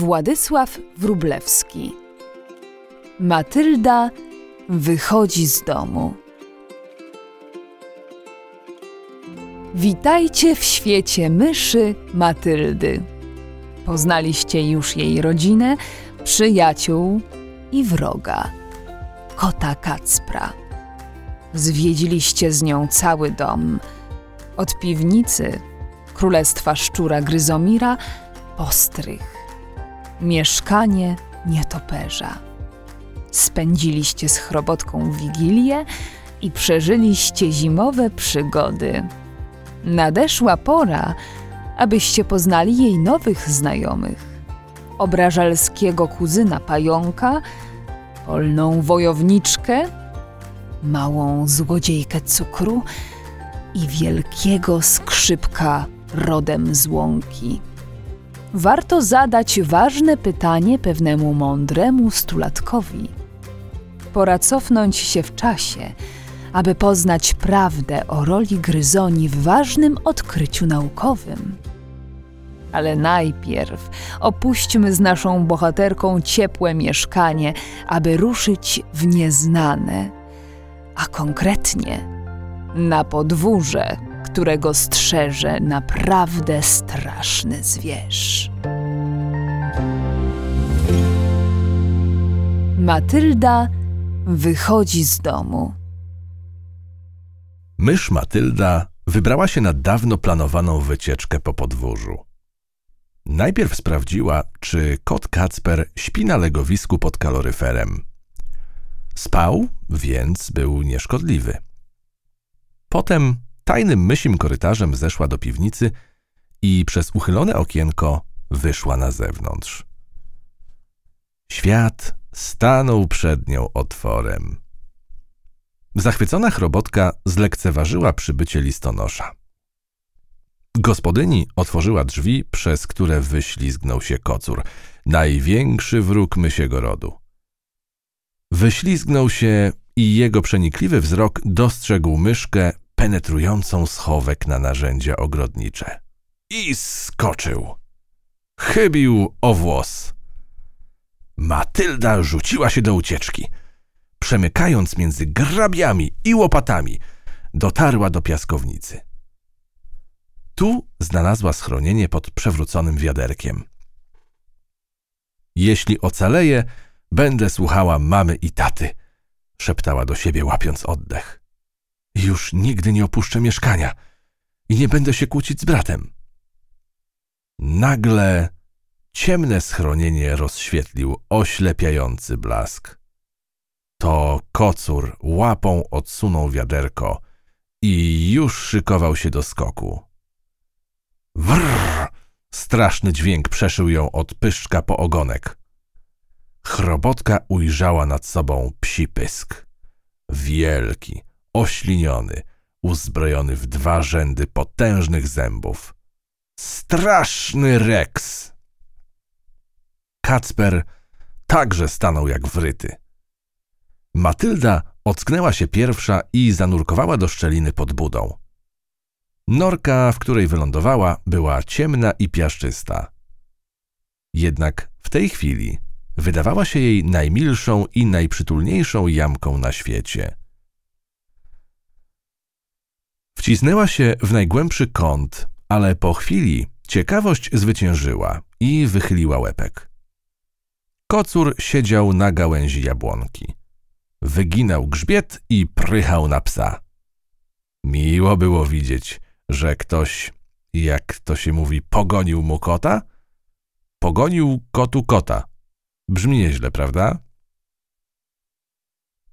Władysław Wróblewski. Matylda wychodzi z domu. Witajcie w świecie myszy Matyldy. Poznaliście już jej rodzinę, przyjaciół i wroga kota Kacpra. Zwiedziliście z nią cały dom, od piwnicy, królestwa szczura Gryzomira, postrych, mieszkanie nietoperza. Spędziliście z chrobotką wigilię i przeżyliście zimowe przygody. Nadeszła pora, abyście poznali jej nowych znajomych. Obrażalskiego kuzyna pająka, polną wojowniczkę, małą złodziejkę cukru i wielkiego skrzypka rodem z łąki. Warto zadać ważne pytanie pewnemu mądremu stulatkowi. Pora cofnąć się w czasie, aby poznać prawdę o roli gryzoni w ważnym odkryciu naukowym. Ale najpierw opuśćmy z naszą bohaterką ciepłe mieszkanie, aby ruszyć w nieznane, a konkretnie na podwórze, którego strzeże naprawdę straszny zwierz. Matylda wychodzi z domu. Mysz Matylda wybrała się na dawno planowaną wycieczkę po podwórzu. Najpierw sprawdziła, czy kot Kacper śpi na legowisku pod kaloryferem. Spał, więc był nieszkodliwy. Potem tajnym mysim korytarzem zeszła do piwnicy i przez uchylone okienko wyszła na zewnątrz. Świat stanął przed nią otworem. Zachwycona chrobotka zlekceważyła przybycie listonosza. Gospodyni otworzyła drzwi, przez które wyślizgnął się kocur, największy wróg mysiego rodu. Wyślizgnął się i jego przenikliwy wzrok dostrzegł myszkę penetrującą schowek na narzędzia ogrodnicze. I skoczył. Chybił o włos. Matylda rzuciła się do ucieczki. Przemykając między grabiami i łopatami, dotarła do piaskownicy. Tu znalazła schronienie pod przewróconym wiaderkiem. Jeśli ocaleję, będę słuchała mamy i taty, szeptała do siebie, łapiąc oddech. Już nigdy nie opuszczę mieszkania i nie będę się kłócić z bratem. Nagle ciemne schronienie rozświetlił oślepiający blask. To kocur łapą odsunął wiaderko i już szykował się do skoku. Wrrr! Straszny dźwięk przeszył ją od pyszczka po ogonek. Chrobotka ujrzała nad sobą psi pysk. Wielki, ośliniony, uzbrojony w dwa rzędy potężnych zębów. Straszny Rex! Kacper także stanął jak wryty. Matylda ocknęła się pierwsza i zanurkowała do szczeliny pod budą. Norka, w której wylądowała, była ciemna i piaszczysta. Jednak w tej chwili wydawała się jej najmilszą i najprzytulniejszą jamką na świecie. Wcisnęła się w najgłębszy kąt, ale po chwili ciekawość zwyciężyła i wychyliła łepek. Kocur siedział na gałęzi jabłonki. Wyginał grzbiet i prychał na psa. Miło było widzieć, że ktoś, jak to się mówi, pogonił mu kota? Pogonił kotu kota. Brzmi nieźle, prawda?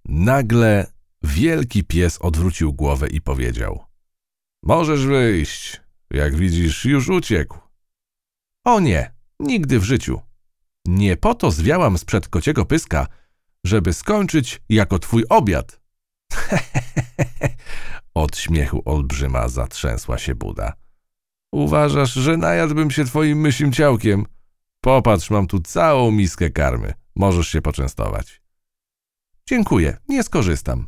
Nagle wielki pies odwrócił głowę i powiedział: Możesz wyjść. Jak widzisz, już uciekł. O nie, nigdy w życiu. Nie po to zwiałam sprzed kociego pyska, żeby skończyć jako twój obiad. Od śmiechu olbrzyma zatrzęsła się Buda. Uważasz, że najadłbym się twoim mysim ciałkiem? Popatrz, mam tu całą miskę karmy. Możesz się poczęstować. Dziękuję, nie skorzystam.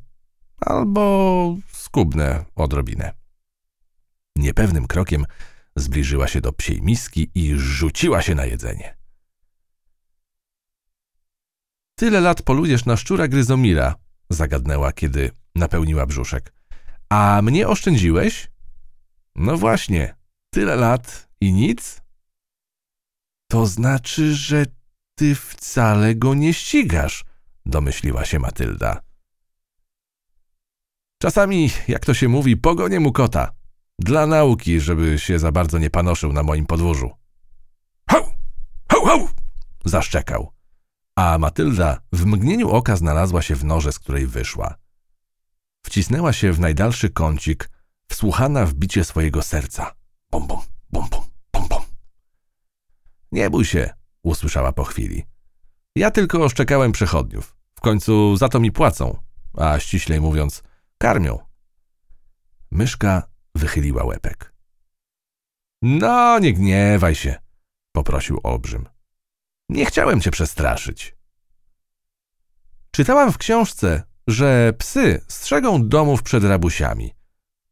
Albo skubnę odrobinę. Niepewnym krokiem zbliżyła się do psiej miski i rzuciła się na jedzenie. Tyle lat polujesz na szczura Gryzomira, zagadnęła, kiedy napełniła brzuszek. A mnie oszczędziłeś? No właśnie, tyle lat i nic? To znaczy, że ty wcale go nie ścigasz, domyśliła się Matylda. Czasami, jak to się mówi, pogonię mu kota. Dla nauki, żeby się za bardzo nie panoszył na moim podwórzu. Hał! Hał, hał! Zaszczekał. A Matylda w mgnieniu oka znalazła się w norze, z której wyszła. Wcisnęła się w najdalszy kącik, wsłuchana w bicie swojego serca. Bum, bum, bum, bum, bum, bum. Nie bój się, usłyszała po chwili. Ja tylko oszczekałem przechodniów. W końcu za to mi płacą, a ściślej mówiąc, karmią. Myszka wychyliła łepek. No, nie gniewaj się, poprosił olbrzym. Nie chciałem cię przestraszyć. Czytałam w książce, że psy strzegą domów przed rabusiami.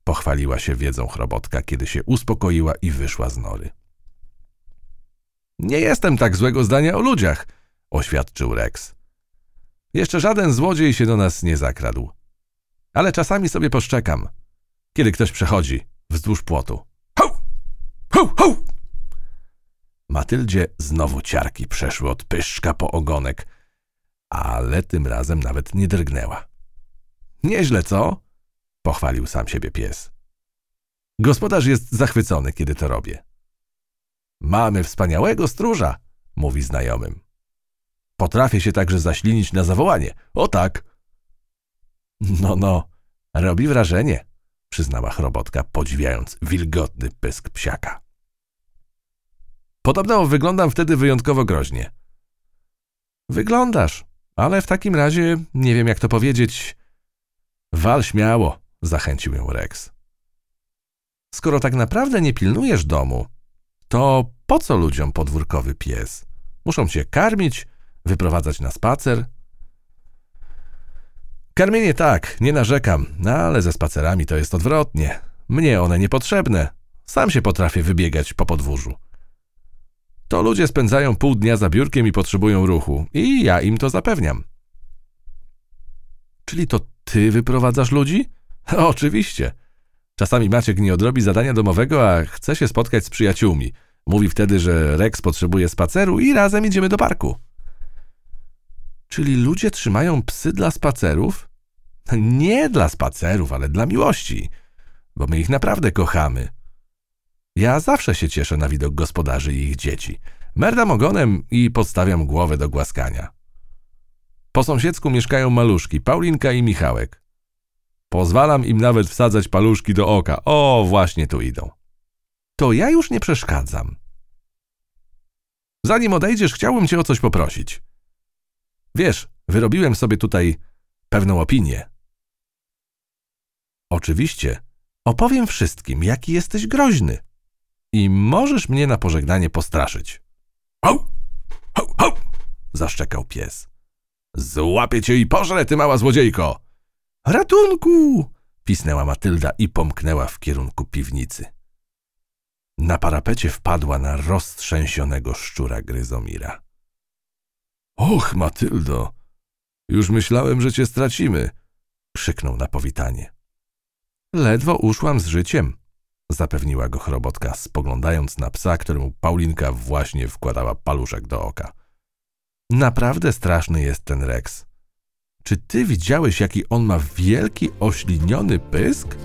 Pochwaliła się wiedzą chrobotka, kiedy się uspokoiła i wyszła z nory. Nie jestem tak złego zdania o ludziach, oświadczył Rex. Jeszcze żaden złodziej się do nas nie zakradł. Ale czasami sobie poszczekam, kiedy ktoś przechodzi wzdłuż płotu. Ho! Ho! Ho! Matyldzie znowu ciarki przeszły od pyszczka po ogonek, ale tym razem nawet nie drgnęła. Nieźle, co? Pochwalił sam siebie pies. Gospodarz jest zachwycony, kiedy to robię. Mamy wspaniałego stróża, mówi znajomym. Potrafię się także zaślinić na zawołanie. O tak. No, no, robi wrażenie, przyznała chrobotka, podziwiając wilgotny pysk psiaka. Podobno wyglądam wtedy wyjątkowo groźnie. Wyglądasz, ale w takim razie nie wiem jak to powiedzieć. Wal śmiało, zachęcił ją Rex. Skoro tak naprawdę nie pilnujesz domu, to po co ludziom podwórkowy pies? Muszą cię karmić, wyprowadzać na spacer. Karmienie tak, nie narzekam, no ale ze spacerami to jest odwrotnie. Mnie one niepotrzebne. Sam się potrafię wybiegać po podwórzu. To ludzie spędzają pół dnia za biurkiem i potrzebują ruchu. I ja im to zapewniam. Czyli to ty wyprowadzasz ludzi? Oczywiście. Czasami Maciek nie odrobi zadania domowego, a chce się spotkać z przyjaciółmi. Mówi wtedy, że Rex potrzebuje spaceru i razem idziemy do parku. Czyli ludzie trzymają psy dla spacerów? Nie dla spacerów, ale dla miłości, bo my ich naprawdę kochamy. Ja zawsze się cieszę na widok gospodarzy i ich dzieci. Merdam ogonem i podstawiam głowę do głaskania. Po sąsiedzku mieszkają maluszki, Paulinka i Michałek. Pozwalam im nawet wsadzać paluszki do oka. O, właśnie tu idą. To ja już nie przeszkadzam. Zanim odejdziesz, chciałbym cię o coś poprosić. Wiesz, wyrobiłem sobie tutaj pewną opinię. Oczywiście, opowiem wszystkim, jaki jesteś groźny i możesz mnie na pożegnanie postraszyć. Ho! Ho! Ho! zaszczekał pies. Złapię cię i pożrę, ty mała złodziejko! Ratunku! pisnęła Matylda i pomknęła w kierunku piwnicy. Na parapecie wpadła na roztrzęsionego szczura Gryzomira. Och, Matyldo, już myślałem, że cię stracimy, krzyknął na powitanie. Ledwo uszłam z życiem, zapewniła go chrobotka, spoglądając na psa, któremu Paulinka właśnie wkładała paluszek do oka. Naprawdę straszny jest ten Rex. Czy ty widziałeś, jaki on ma wielki, ośliniony pysk?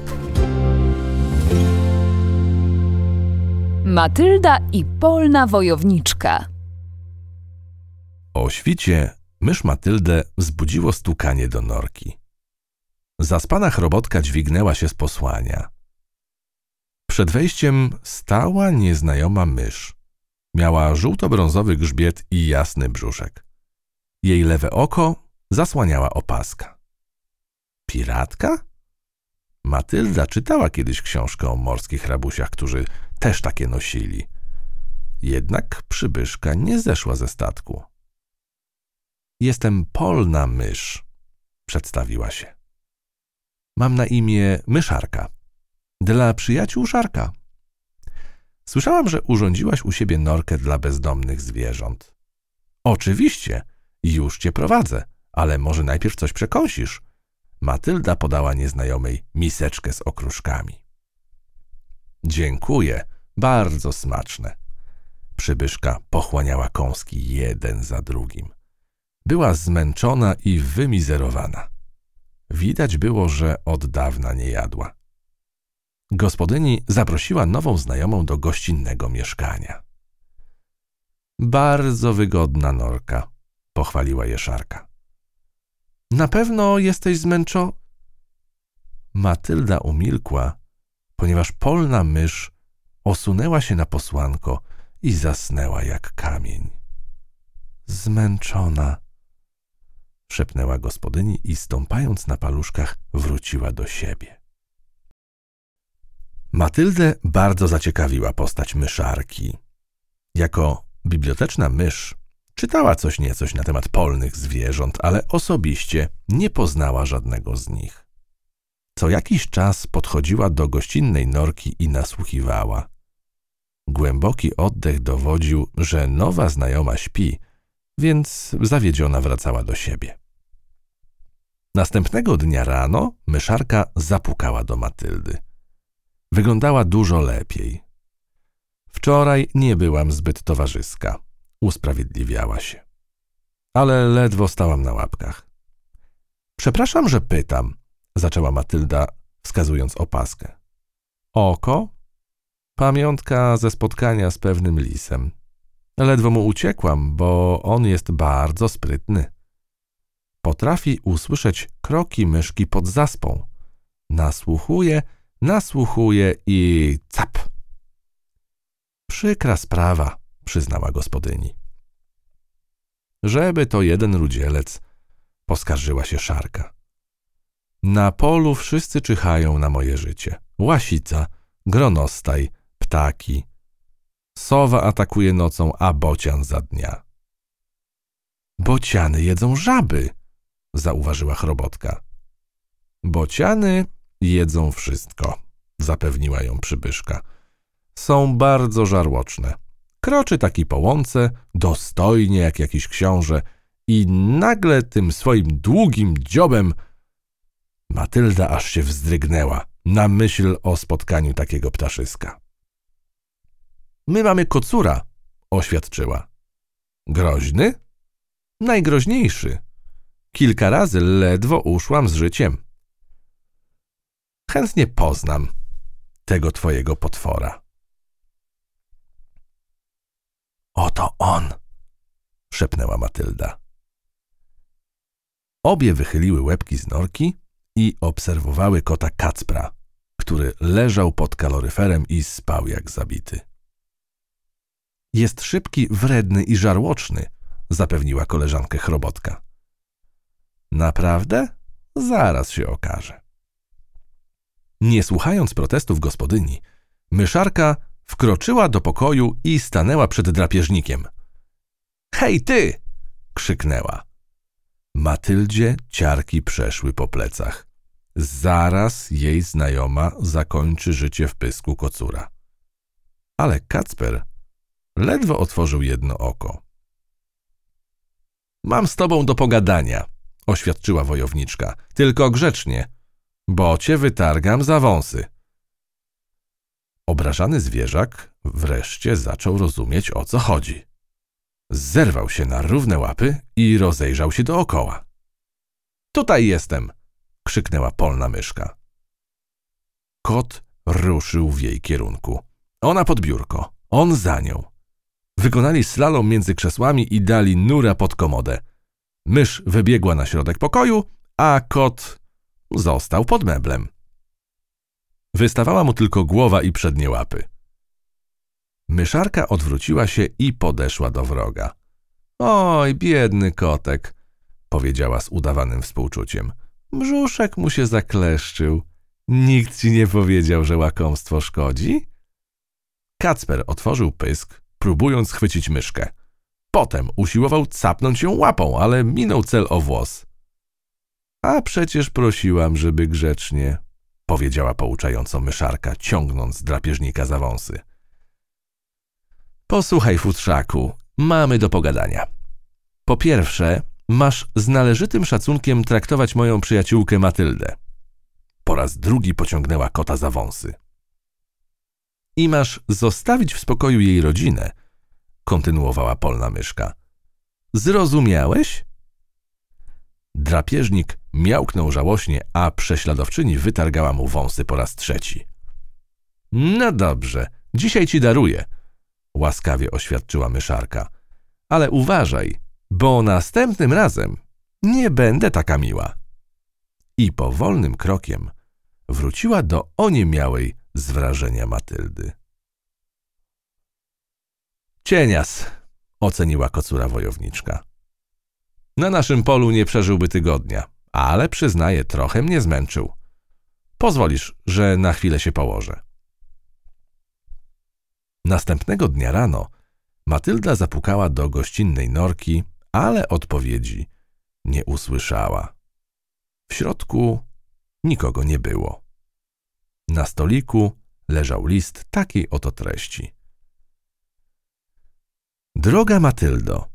Matylda i polna wojowniczka. O świcie mysz Matyldę wzbudziło stukanie do norki. Zaspana chrobotka dźwignęła się z posłania. Przed wejściem stała nieznajoma mysz. Miała żółto-brązowy grzbiet i jasny brzuszek. Jej lewe oko zasłaniała opaska. Piratka? Matylda czytała kiedyś książkę o morskich rabusiach, którzy też takie nosili. Jednak przybyszka nie zeszła ze statku. Jestem polna mysz, przedstawiła się. Mam na imię myszarka. Dla przyjaciół szarka. Słyszałam, że urządziłaś u siebie norkę dla bezdomnych zwierząt. Oczywiście, Już cię prowadzę, ale może najpierw coś przekąsisz. Matylda podała nieznajomej miseczkę z okruszkami. Dziękuję, bardzo smaczne. Przybyszka pochłaniała kąski jeden za drugim. Była zmęczona i wymizerowana. Widać było, że od dawna nie jadła. Gospodyni zaprosiła nową znajomą do gościnnego mieszkania. Bardzo wygodna norka, pochwaliła je Szarka. Na pewno jesteś zmęczo... Matylda umilkła, ponieważ polna mysz osunęła się na posłanko i zasnęła jak kamień. Zmęczona, szepnęła gospodyni i stąpając na paluszkach wróciła do siebie. Matyldę bardzo zaciekawiła postać myszarki. Jako biblioteczna mysz czytała coś niecoś na temat polnych zwierząt, ale osobiście nie poznała żadnego z nich. Co jakiś czas podchodziła do gościnnej norki i nasłuchiwała. Głęboki oddech dowodził, że nowa znajoma śpi, więc zawiedziona wracała do siebie. Następnego dnia rano myszarka zapukała do Matyldy. Wyglądała dużo lepiej. Wczoraj nie byłam zbyt towarzyska, usprawiedliwiała się. Ale ledwo stałam na łapkach. Przepraszam, że pytam, zaczęła Matylda, wskazując opaskę. Oko? Pamiątka ze spotkania z pewnym lisem. Ledwo mu uciekłam, bo on jest bardzo sprytny. Potrafi usłyszeć kroki myszki pod zaspą. Nasłuchuje, nasłuchuje i cap. Przykra sprawa, przyznała gospodyni. Żeby to jeden rudzielec, poskarżyła się szarka. Na polu wszyscy czyhają na moje życie. Łasica, gronostaj, ptaki. Sowa atakuje nocą, a bocian za dnia. Bociany jedzą żaby, zauważyła chrobotka. Bociany jedzą wszystko, zapewniła ją przybyszka. Są bardzo żarłoczne. Kroczy taki po łące, dostojnie jak jakiś książę i nagle tym swoim długim dziobem Matylda aż się wzdrygnęła na myśl o spotkaniu takiego ptaszyska. My mamy kocura, oświadczyła. Groźny? Najgroźniejszy. Kilka razy ledwo uszłam z życiem. Chętnie poznam tego twojego potwora. Oto on, szepnęła Matylda. Obie wychyliły łebki z norki i obserwowały kota Kacpra, który leżał pod kaloryferem i spał jak zabity. Jest szybki, wredny i żarłoczny, zapewniła koleżankę chrobotka. Naprawdę? Zaraz się okaże. Nie słuchając protestów gospodyni, myszarka wkroczyła do pokoju i stanęła przed drapieżnikiem. Hej ty! krzyknęła. Matyldzie ciarki przeszły po plecach. Zaraz jej znajoma zakończy życie w pysku kocura. Ale Kacper ledwo otworzył jedno oko. Mam z tobą do pogadania, oświadczyła wojowniczka. Tylko grzecznie, bo cię wytargam za wąsy. Obrażany zwierzak wreszcie zaczął rozumieć, o co chodzi. Zerwał się na równe łapy i rozejrzał się dookoła. Tutaj jestem! krzyknęła polna myszka. Kot ruszył w jej kierunku. Ona pod biurko, on za nią. Wykonali slalom między krzesłami i dali nura pod komodę. Mysz wybiegła na środek pokoju, a kot został pod meblem. Wystawała mu tylko głowa i przednie łapy. Myszarka odwróciła się i podeszła do wroga. Oj, biedny kotek, powiedziała z udawanym współczuciem. Brzuszek mu się zakleszczył. Nikt ci nie powiedział, że łakomstwo szkodzi? Kacper otworzył pysk, próbując chwycić myszkę. Potem usiłował capnąć ją łapą, ale minął cel o włos. A przecież prosiłam, żeby grzecznie, powiedziała pouczająco myszarka, ciągnąc drapieżnika za wąsy. Posłuchaj, futrzaku, mamy do pogadania. Po pierwsze, Masz z należytym szacunkiem traktować moją przyjaciółkę Matyldę. Po raz drugi pociągnęła kota za wąsy. I masz zostawić w spokoju jej rodzinę, kontynuowała polna myszka. Zrozumiałeś? Drapieżnik miałknął żałośnie, a prześladowczyni wytargała mu wąsy po raz trzeci. No dobrze, dzisiaj ci daruję, łaskawie oświadczyła myszarka. Ale uważaj, bo następnym razem nie będę taka miła. I powolnym krokiem wróciła do oniemiałej z wrażenia Matyldy. Cienias, oceniła kocura wojowniczka. Na naszym polu nie przeżyłby tygodnia, ale przyznaję, trochę mnie zmęczył. Pozwolisz, że na chwilę się położę. Następnego dnia rano Matylda zapukała do gościnnej norki, ale odpowiedzi nie usłyszała. W środku nikogo nie było. Na stoliku leżał list takiej oto treści. Droga Matyldo,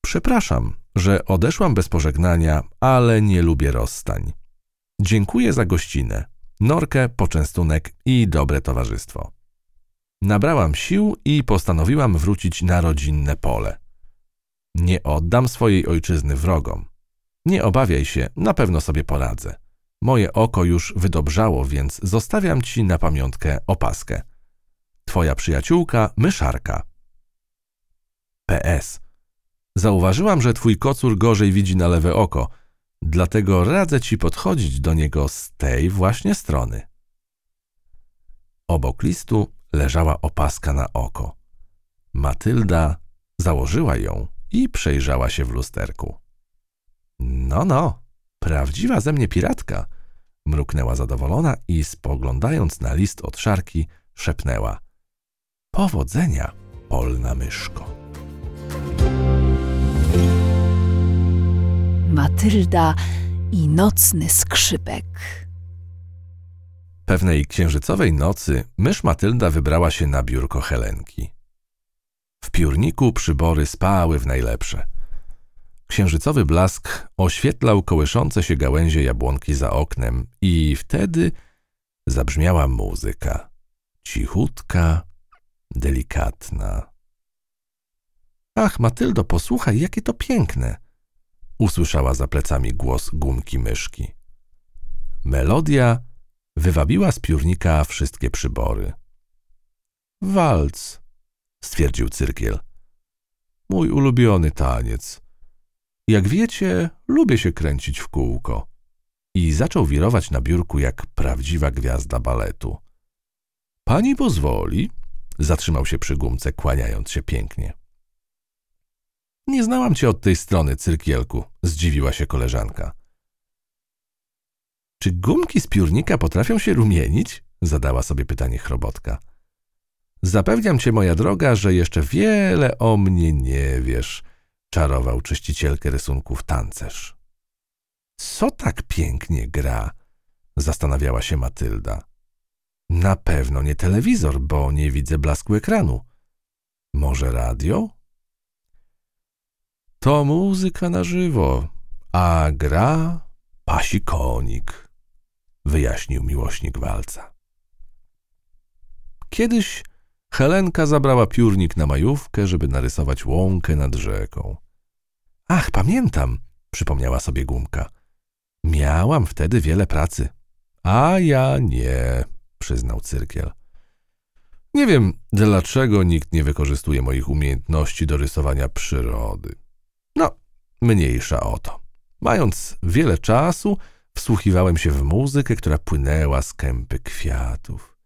przepraszam, że odeszłam bez pożegnania, ale nie lubię rozstań. Dziękuję za gościnę, norkę, poczęstunek i dobre towarzystwo. Nabrałam sił i postanowiłam wrócić na rodzinne pole. Nie oddam swojej ojczyzny wrogom. Nie obawiaj się, na pewno sobie poradzę. Moje oko już wydobrzało, więc zostawiam ci na pamiątkę opaskę. Twoja przyjaciółka, myszarka. PS. Zauważyłam, że twój kocur gorzej widzi na lewe oko, dlatego radzę ci podchodzić do niego z tej właśnie strony. Obok listu leżała opaska na oko. Matylda założyła ją i przejrzała się w lusterku. No, no, prawdziwa ze mnie piratka, mruknęła zadowolona i spoglądając na list od szarki, szepnęła. Powodzenia, polna myszko. Matylda i nocny skrzypek. Pewnej księżycowej nocy mysz Matylda wybrała się na biurko Helenki. W piórniku przybory spały w najlepsze. Księżycowy blask oświetlał kołyszące się gałęzie jabłonki za oknem i wtedy zabrzmiała muzyka. Cichutka, delikatna. Ach, Matyldo, posłuchaj, jakie to piękne! Usłyszała za plecami głos gumki myszki. Melodia wywabiła z piórnika wszystkie przybory. Walc, stwierdził cyrkiel. Mój ulubiony taniec. Jak wiecie, lubię się kręcić w kółko. I zaczął wirować na biurku jak prawdziwa gwiazda baletu. Pani pozwoli? Zatrzymał się przy gumce, kłaniając się pięknie. Nie znałam cię od tej strony, cyrkielku, zdziwiła się koleżanka. Czy gumki z piórnika potrafią się rumienić? Zadała sobie pytanie chrobotka. Zapewniam cię, moja droga, że jeszcze wiele o mnie nie wiesz, czarował czyścicielkę rysunków tancerz. Co tak pięknie gra? Zastanawiała się Matylda. Na pewno nie telewizor, bo nie widzę blasku ekranu. Może radio? To muzyka na żywo, a gra pasi konik, wyjaśnił miłośnik walca. Kiedyś Helenka zabrała piórnik na majówkę, żeby narysować łąkę nad rzeką. Ach, pamiętam, przypomniała sobie gumka. Miałam wtedy wiele pracy. A ja nie, przyznał cyrkiel. Nie wiem, dlaczego nikt nie wykorzystuje moich umiejętności do rysowania przyrody. No, mniejsza o to. Mając wiele czasu, wsłuchiwałem się w muzykę, która płynęła z kępy kwiatów.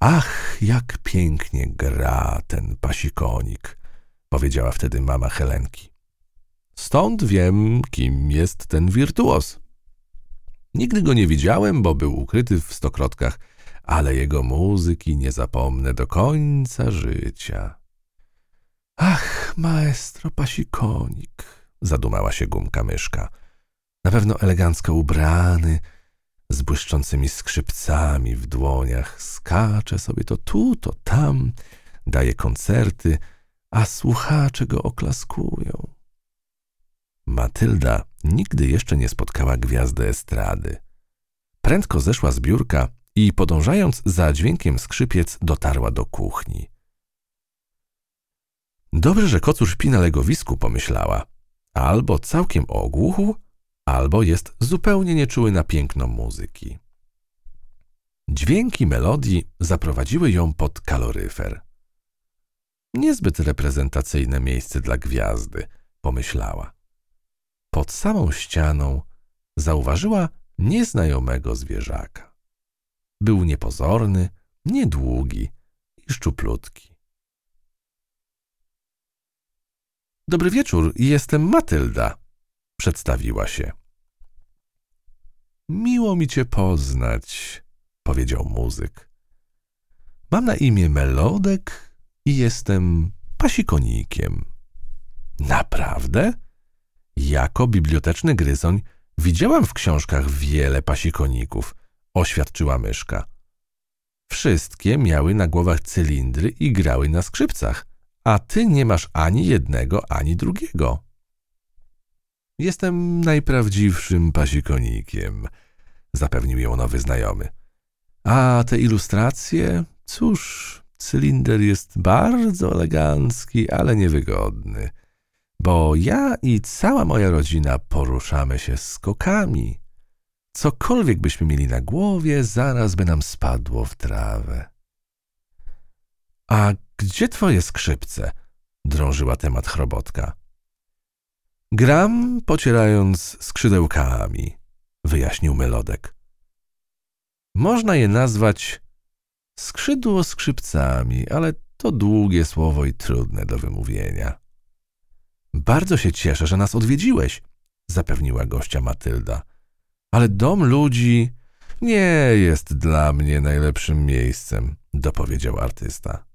Ach, jak pięknie gra ten pasikonik, powiedziała wtedy mama Helenki. Stąd wiem, kim jest ten wirtuos. Nigdy go nie widziałem, bo był ukryty w stokrotkach, ale jego muzyki nie zapomnę do końca życia. Ach, maestro pasikonik, zadumała się gumka myszka. Na pewno elegancko ubrany, z błyszczącymi skrzypcami w dłoniach, skacze sobie to tu, to tam, daje koncerty, a słuchacze go oklaskują. Matylda nigdy jeszcze nie spotkała gwiazdy estrady. Prędko zeszła z biurka i podążając za dźwiękiem skrzypiec dotarła do kuchni. Dobrze, że kocur śpi na legowisku, pomyślała. Albo całkiem ogłuchł, albo jest zupełnie nieczuły na piękno muzyki. Dźwięki melodii zaprowadziły ją pod kaloryfer. Niezbyt reprezentacyjne miejsce dla gwiazdy, pomyślała. Pod samą ścianą zauważyła nieznajomego zwierzaka. Był niepozorny, niedługi i szczuplutki. Dobry wieczór, jestem Matylda, przedstawiła się. Miło mi cię poznać, powiedział muzyk. Mam na imię Melodek i jestem pasikonikiem. Naprawdę? Jako biblioteczny gryzoń widziałam w książkach wiele pasikoników, oświadczyła myszka. Wszystkie miały na głowach cylindry i grały na skrzypcach, a ty nie masz ani jednego, ani drugiego. Jestem najprawdziwszym pasikonikiem, zapewnił ją nowy znajomy. A te ilustracje? Cóż, cylinder jest bardzo elegancki, ale niewygodny, bo ja i cała moja rodzina poruszamy się skokami. Cokolwiek byśmy mieli na głowie, zaraz by nam spadło w trawę. A gdzie twoje skrzypce? drążyła temat chrobotka. Gram, pocierając skrzydełkami, wyjaśnił Melodek. Można je nazwać skrzydło skrzypcami, ale to długie słowo i trudne do wymówienia. Bardzo się cieszę, że nas odwiedziłeś, zapewniła gościa Matylda. Ale dom ludzi nie jest dla mnie najlepszym miejscem, dopowiedział artysta.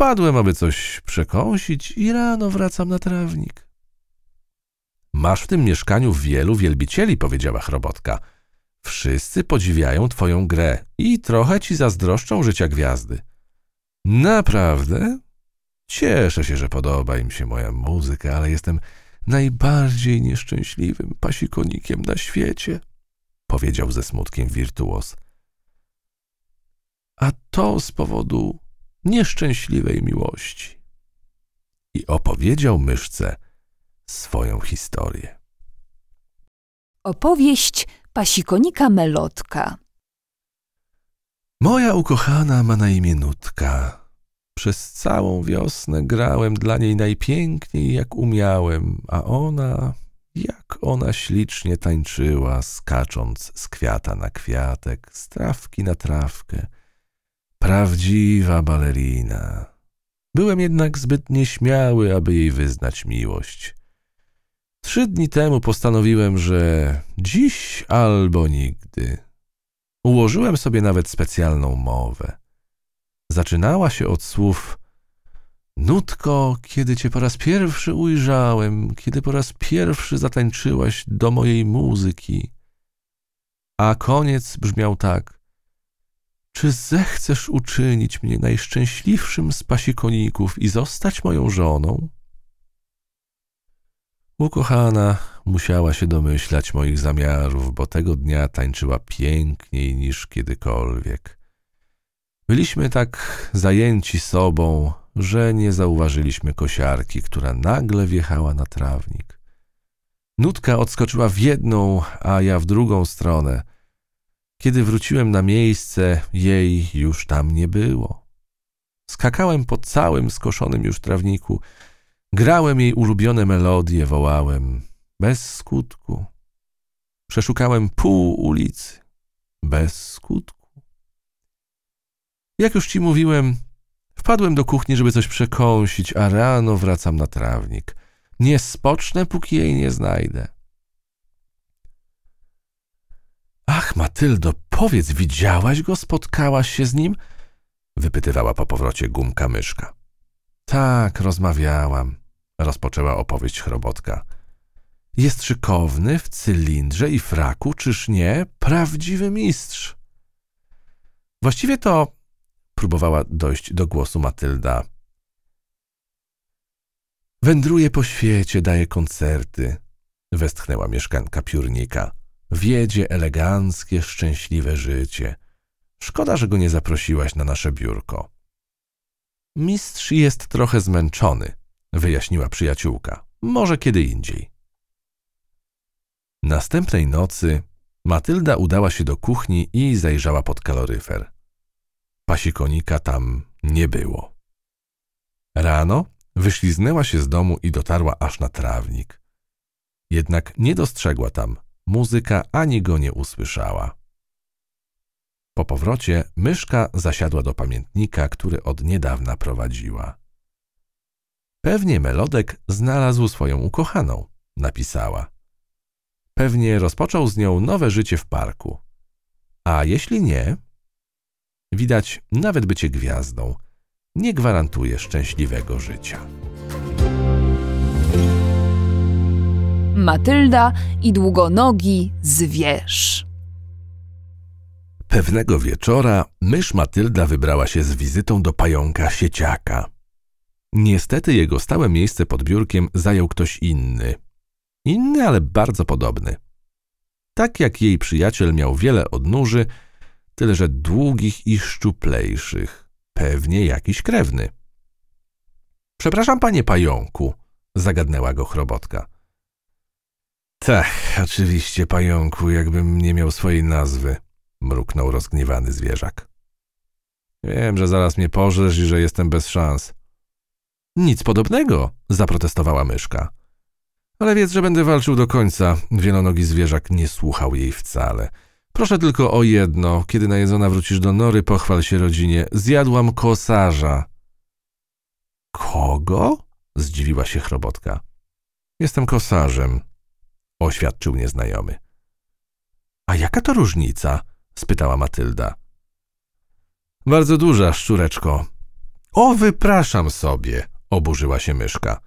Wpadłem, aby coś przekąsić i rano wracam na trawnik. Masz w tym mieszkaniu wielu wielbicieli, powiedziała chrobotka. Wszyscy podziwiają twoją grę i trochę ci zazdroszczą życia gwiazdy. Naprawdę? Cieszę się, że podoba im się moja muzyka, ale jestem najbardziej nieszczęśliwym pasikonikiem na świecie, powiedział ze smutkiem wirtuos. A to z powodu nieszczęśliwej miłości. I opowiedział myszce swoją historię. Opowieść pasikonika Melotka. Moja ukochana ma na imię Nutka. Przez całą wiosnę grałem dla niej najpiękniej jak umiałem, a ona, jak ona ślicznie tańczyła, skacząc z kwiata na kwiatek, z trawki na trawkę. Prawdziwa balerina. Byłem jednak zbyt nieśmiały, aby jej wyznać miłość. Trzy dni temu postanowiłem, że dziś albo nigdy. Ułożyłem sobie nawet specjalną mowę. Zaczynała się od słów Nutko, kiedy cię po raz pierwszy ujrzałem, kiedy po raz pierwszy zatańczyłaś do mojej muzyki. A koniec brzmiał tak. Czy zechcesz uczynić mnie najszczęśliwszym z pasikoników i zostać moją żoną? Ukochana musiała się domyślać moich zamiarów, bo tego dnia tańczyła piękniej niż kiedykolwiek. Byliśmy tak zajęci sobą, że nie zauważyliśmy kosiarki, która nagle wjechała na trawnik. Nutka odskoczyła w jedną, a ja w drugą stronę. Kiedy wróciłem na miejsce, jej już tam nie było. Skakałem po całym skoszonym już trawniku, grałem jej ulubione melodie, wołałem bez skutku. Przeszukałem pół ulicy bez skutku. Jak już ci mówiłem, wpadłem do kuchni, żeby coś przekąsić, a rano wracam na trawnik. Nie spocznę, póki jej nie znajdę. Ach, Matyldo, powiedz, widziałaś go, spotkałaś się z nim? Wypytywała po powrocie gumka myszka. Tak, rozmawiałam, rozpoczęła opowieść chrobotka. Jest szykowny, w cylindrze i fraku, czyż nie? Prawdziwy mistrz. Właściwie to próbowała dojść do głosu Matylda. Wędruje po świecie, daje koncerty. westchnęła mieszkanka piórnika. Wiedzie eleganckie, szczęśliwe życie. Szkoda, że go nie zaprosiłaś na nasze biurko. Mistrz jest trochę zmęczony, wyjaśniła przyjaciółka. Może kiedy indziej. Następnej nocy Matylda udała się do kuchni i zajrzała pod kaloryfer. Pasikonika tam nie było. Rano wyśliznęła się z domu i dotarła aż na trawnik. Jednak nie dostrzegła tam muzyka ani go nie usłyszała. Po powrocie myszka zasiadła do pamiętnika, który od niedawna prowadziła. Pewnie Melodek znalazł swoją ukochaną, napisała. Pewnie rozpoczął z nią nowe życie w parku. A jeśli nie, widać nawet bycie gwiazdą nie gwarantuje szczęśliwego życia. Matylda i długonogi zwierz. Pewnego wieczora mysz Matylda wybrała się z wizytą do pająka sieciaka. Niestety jego stałe miejsce pod biurkiem zajął ktoś inny. Inny, ale bardzo podobny. Tak jak jej przyjaciel miał wiele odnóży, tyle że długich i szczuplejszych. Pewnie jakiś krewny. Przepraszam, panie pająku, zagadnęła go chrobotka. Tak, oczywiście, pająku, jakbym nie miał swojej nazwy, mruknął rozgniewany zwierzak. Wiem, że zaraz mnie pożesz i że jestem bez szans. Nic podobnego, zaprotestowała myszka. Ale wiedz, że będę walczył do końca. Wielonogi zwierzak nie słuchał jej wcale. Proszę tylko o jedno. Kiedy najedzona wrócisz do nory, pochwal się rodzinie. Zjadłam kosarza. Kogo? Zdziwiła się chrobotka. Jestem kosarzem, oświadczył nieznajomy. A jaka to różnica? spytała Matylda. Bardzo duża, szczureczko. O, wypraszam sobie, oburzyła się myszka.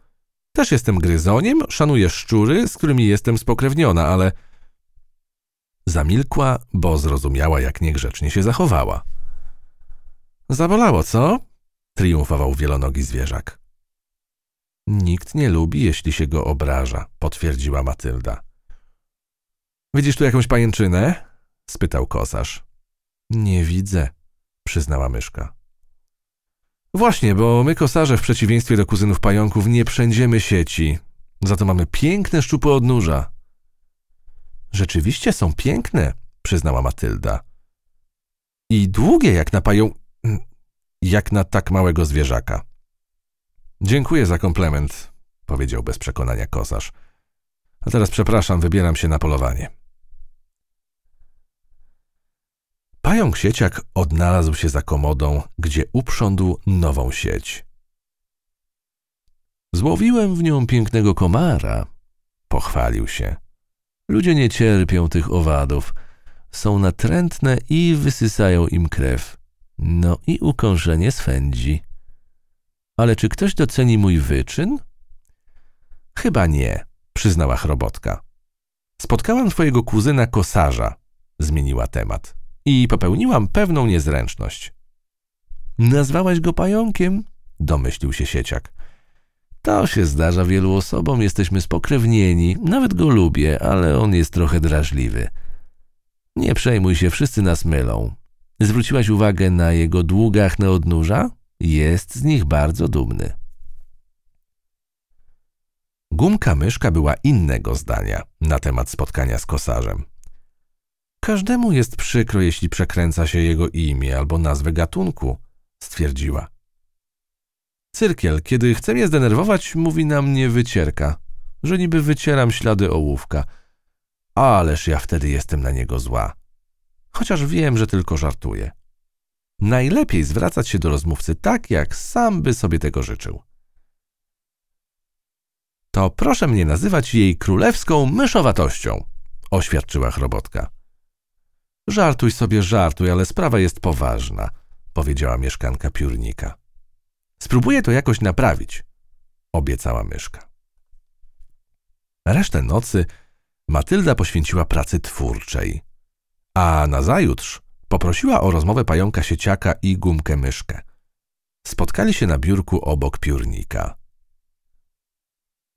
Też jestem gryzoniem, szanuję szczury, z którymi jestem spokrewniona, ale... Zamilkła, bo zrozumiała, jak niegrzecznie się zachowała. Zabolało, co? Triumfował wielonogi zwierzak. Nikt nie lubi, jeśli się go obraża, potwierdziła Matylda. Widzisz tu jakąś pajęczynę? spytał kosarz. Nie widzę, przyznała myszka. Właśnie, bo my kosarze w przeciwieństwie do kuzynów pająków nie przędziemy sieci. Za to mamy piękne szczupłe odnóża. Rzeczywiście są piękne, przyznała Matylda. I długie jak na pają... jak na tak małego zwierzaka. Dziękuję za komplement, powiedział bez przekonania kosarz. A teraz przepraszam, wybieram się na polowanie. Pająk sieciak odnalazł się za komodą, gdzie uprządł nową sieć. Złowiłem w nią pięknego komara, pochwalił się. Ludzie nie cierpią tych owadów, są natrętne i wysysają im krew. No i ukąszenie swędzi. Ale czy ktoś doceni mój wyczyn? Chyba nie, przyznała chrobotka. Spotkałam twojego kuzyna kosarza, zmieniła temat i popełniłam pewną niezręczność. Nazwałaś go pająkiem? domyślił się sieciak. To się zdarza wielu osobom, jesteśmy spokrewnieni, nawet go lubię, ale on jest trochę drażliwy. Nie przejmuj się, wszyscy nas mylą. Zwróciłaś uwagę na jego długach na odnóża? Jest z nich bardzo dumny. Gumka myszka była innego zdania na temat spotkania z kosarzem. Każdemu jest przykro, jeśli przekręca się jego imię albo nazwę gatunku, stwierdziła. Cyrkiel, kiedy chce mnie zdenerwować, mówi na mnie wycierka, że niby wycieram ślady ołówka. Ależ ja wtedy jestem na niego zła. Chociaż wiem, że tylko żartuje. Najlepiej zwracać się do rozmówcy tak, jak sam by sobie tego życzył. To proszę mnie nazywać jej królewską myszowatością, oświadczyła chrobotka. Żartuj sobie, żartuj, ale sprawa jest poważna, powiedziała mieszkanka piórnika. Spróbuję to jakoś naprawić, obiecała myszka. Resztę nocy Matylda poświęciła pracy twórczej, a nazajutrz poprosiła o rozmowę pająka sieciaka i gumkę myszkę. Spotkali się na biurku obok piórnika.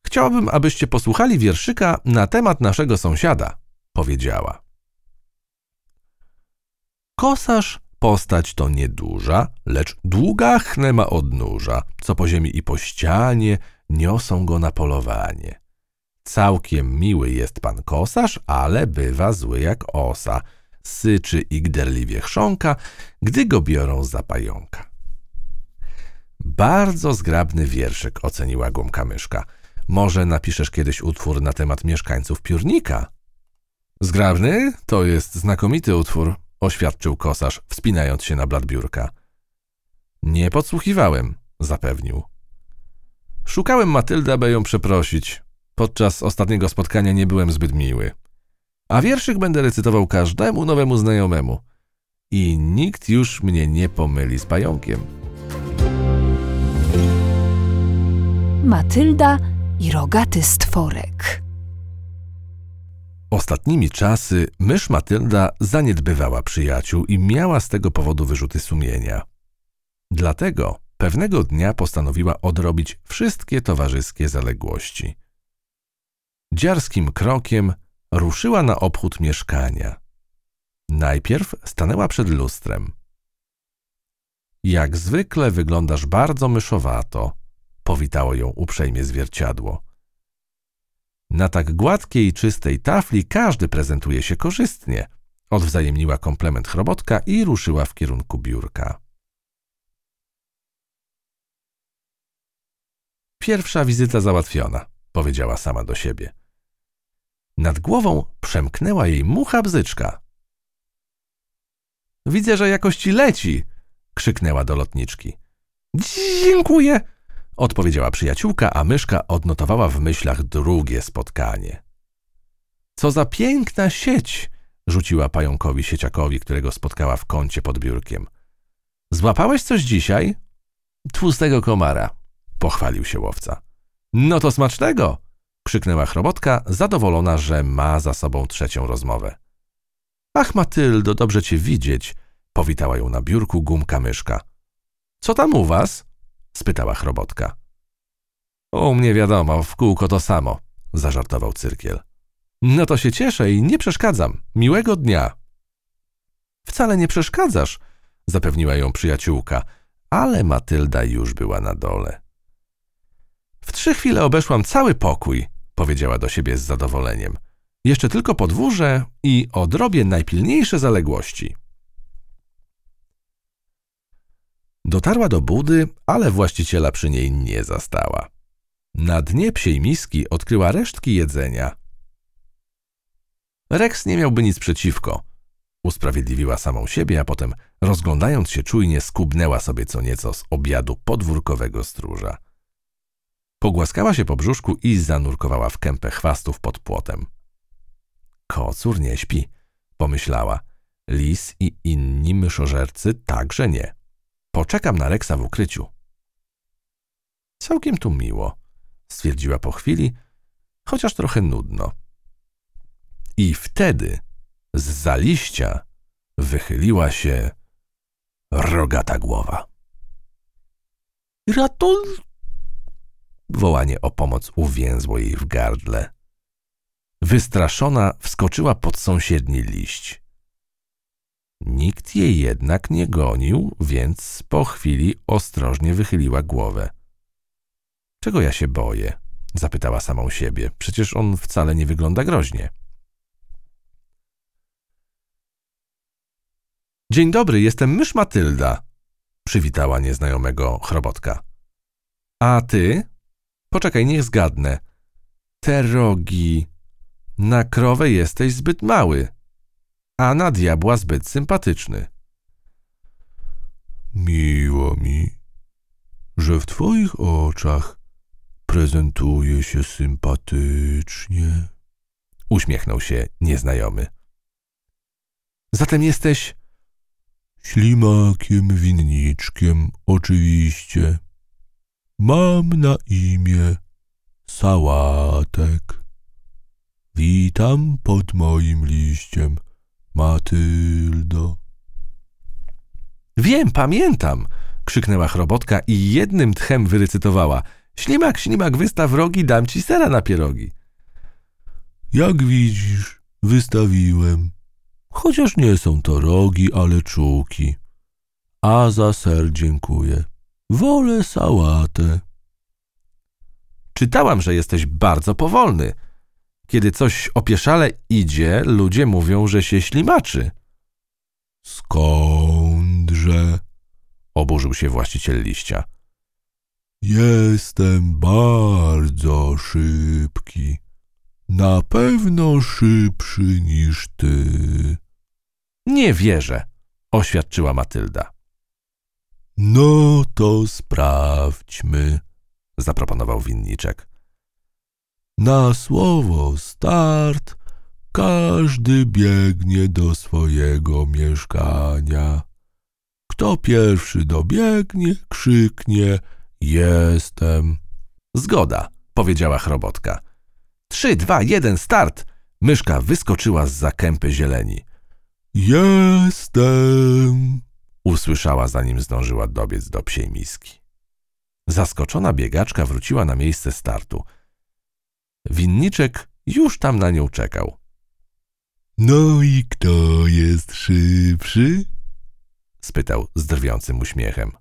Chciałabym, abyście posłuchali wierszyka na temat naszego sąsiada, powiedziała. Kosarz postać to nieduża, lecz długa chnema odnóża, co po ziemi i po ścianie niosą go na polowanie. Całkiem miły jest pan kosarz, ale bywa zły jak osa. Syczy i gderliwie chrząka, gdy go biorą za pająka. Bardzo zgrabny wierszyk, oceniła gumka myszka. Może napiszesz kiedyś utwór na temat mieszkańców piórnika? Zgrabny? To jest znakomity utwór, oświadczył kosarz, wspinając się na blat biurka. Nie podsłuchiwałem, zapewnił. Szukałem Matyldę, aby ją przeprosić. Podczas ostatniego spotkania nie byłem zbyt miły. A wierszyk będę recytował każdemu nowemu znajomemu. I nikt już mnie nie pomyli z pająkiem. Matylda i rogaty stworek. Ostatnimi czasy mysz Matylda zaniedbywała przyjaciół i miała z tego powodu wyrzuty sumienia. Dlatego pewnego dnia postanowiła odrobić wszystkie towarzyskie zaległości. Dziarskim krokiem ruszyła na obchód mieszkania. Najpierw stanęła przed lustrem. Jak zwykle wyglądasz bardzo myszowato, powitało ją uprzejmie zwierciadło. Na tak gładkiej, czystej tafli każdy prezentuje się korzystnie. Odwzajemniła komplement chrobotka i ruszyła w kierunku biurka. Pierwsza wizyta załatwiona, powiedziała sama do siebie. Nad głową przemknęła jej mucha bzyczka. Widzę, że jakoś ci leci, krzyknęła do lotniczki. Dziękuję, odpowiedziała przyjaciółka, a myszka odnotowała w myślach drugie spotkanie. Co za piękna sieć! rzuciła pająkowi sieciakowi, którego spotkała w kącie pod biurkiem. Złapałeś coś dzisiaj? Tłustego komara, pochwalił się łowca. No to smacznego! Krzyknęła chrobotka, zadowolona, że ma za sobą trzecią rozmowę. Ach, Matyldo, dobrze cię widzieć, powitała ją na biurku gumka myszka. Co tam u was? spytała chrobotka. U mnie wiadomo, w kółko to samo, zażartował cyrkiel. No to się cieszę i nie przeszkadzam. Miłego dnia. Wcale nie przeszkadzasz, zapewniła ją przyjaciółka, ale Matylda już była na dole. W trzy chwile obeszłam cały pokój, powiedziała do siebie z zadowoleniem. Jeszcze tylko podwórze i odrobię najpilniejsze zaległości. Dotarła do budy, ale właściciela przy niej nie zastała. Na dnie psiej miski odkryła resztki jedzenia. Rex nie miałby nic przeciwko. Usprawiedliwiła samą siebie, a potem, rozglądając się czujnie, skubnęła sobie co nieco z obiadu podwórkowego stróża. Pogłaskała się po brzuszku i zanurkowała w kępę chwastów pod płotem. Kocur nie śpi, pomyślała. Lis i inni myszożercy także nie. Poczekam na Reksa w ukryciu. Całkiem tu miło, stwierdziła po chwili, chociaż trochę nudno. I wtedy z za liścia wychyliła się rogata głowa. Ratul! Wołanie o pomoc uwięzło jej w gardle. Wystraszona wskoczyła pod sąsiedni liść. Nikt jej jednak nie gonił, więc po chwili ostrożnie wychyliła głowę. Czego ja się boję? zapytała samą siebie. Przecież on wcale nie wygląda groźnie. Dzień dobry, jestem mysz Matylda, przywitała nieznajomego chrobotka. A ty? Poczekaj, niech zgadnę. Te rogi. Na krowę jesteś zbyt mały a na diabła zbyt sympatyczny. Miło mi, że w twoich oczach prezentuje się sympatycznie. Uśmiechnął się nieznajomy. Zatem jesteś ślimakiem, winniczkiem, oczywiście. Mam na imię Sałatek. Witam pod moim liściem. Matyldo. Wiem, pamiętam, krzyknęła chrobotka i jednym tchem wyrecytowała. Ślimak, ślimak, wystaw rogi, dam ci sera na pierogi. Jak widzisz, wystawiłem. Chociaż nie są to rogi, ale czułki. A za ser dziękuję. Wolę sałatę. Czytałam, że jesteś bardzo powolny. Kiedy coś opieszale idzie, ludzie mówią, że się ślimaczy. Skądże? Oburzył się właściciel liścia. Jestem bardzo szybki. Na pewno szybszy niż ty. Nie wierzę, oświadczyła Matylda. No to sprawdźmy, zaproponował winniczek. Na słowo start każdy biegnie do swojego mieszkania. Kto pierwszy dobiegnie, krzyknie jestem. Zgoda, powiedziała chrobotka. Trzy, dwa, jeden, start! Myszka wyskoczyła z zakępy zieleni. Jestem! Usłyszała, zanim zdążyła dobiec do psiej miski. Zaskoczona biegaczka wróciła na miejsce startu. Winniczek już tam na nią czekał. No i kto jest szybszy? spytał z drwiącym uśmiechem.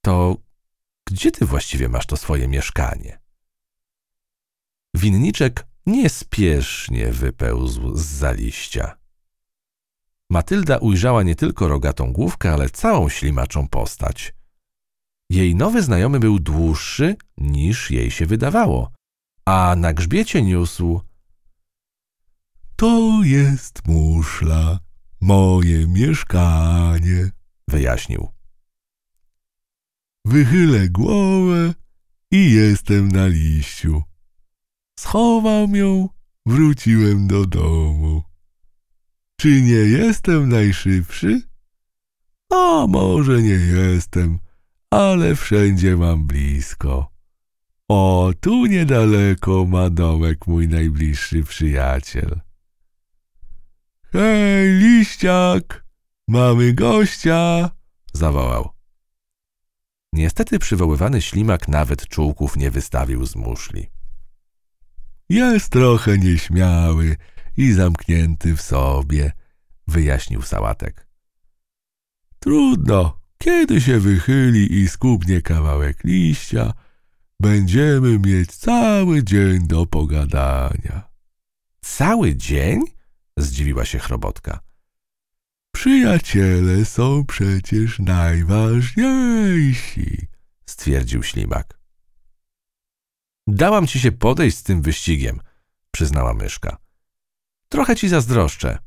To gdzie ty właściwie masz to swoje mieszkanie? Winniczek niespiesznie wypełzł z za liścia. Matylda ujrzała nie tylko rogatą główkę, ale całą ślimaczą postać. Jej nowy znajomy był dłuższy niż jej się wydawało, a na grzbiecie niósł To jest muszla, moje mieszkanie, wyjaśnił. Wychylę głowę i jestem na liściu. Schowam ją, wróciłem do domu. Czy nie jestem najszybszy? A może nie jestem, ale wszędzie mam blisko. O, tu niedaleko ma domek mój najbliższy przyjaciel. Hej, liściak, mamy gościa, zawołał. Niestety przywoływany ślimak nawet czułków nie wystawił z muszli. Jest trochę nieśmiały i zamknięty w sobie, wyjaśnił sałatek. Trudno, kiedy się wychyli i skubnie kawałek liścia, będziemy mieć cały dzień do pogadania. Cały dzień? zdziwiła się chrobotka. Przyjaciele są przecież najważniejsi, stwierdził ślimak. Dałam ci się podejść z tym wyścigiem, przyznała myszka. Trochę ci zazdroszczę.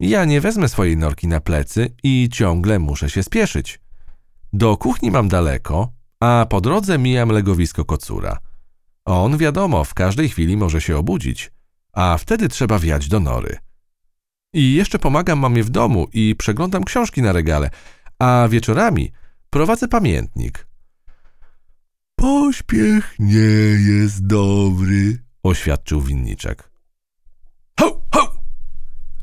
Ja nie wezmę swojej norki na plecy i ciągle muszę się spieszyć. Do kuchni mam daleko, a po drodze mijam legowisko kocura. On, wiadomo, w każdej chwili może się obudzić, a wtedy trzeba wiać do nory. I jeszcze pomagam mamie w domu i przeglądam książki na regale, a wieczorami prowadzę pamiętnik. Pośpiech nie jest dobry, oświadczył winniczek.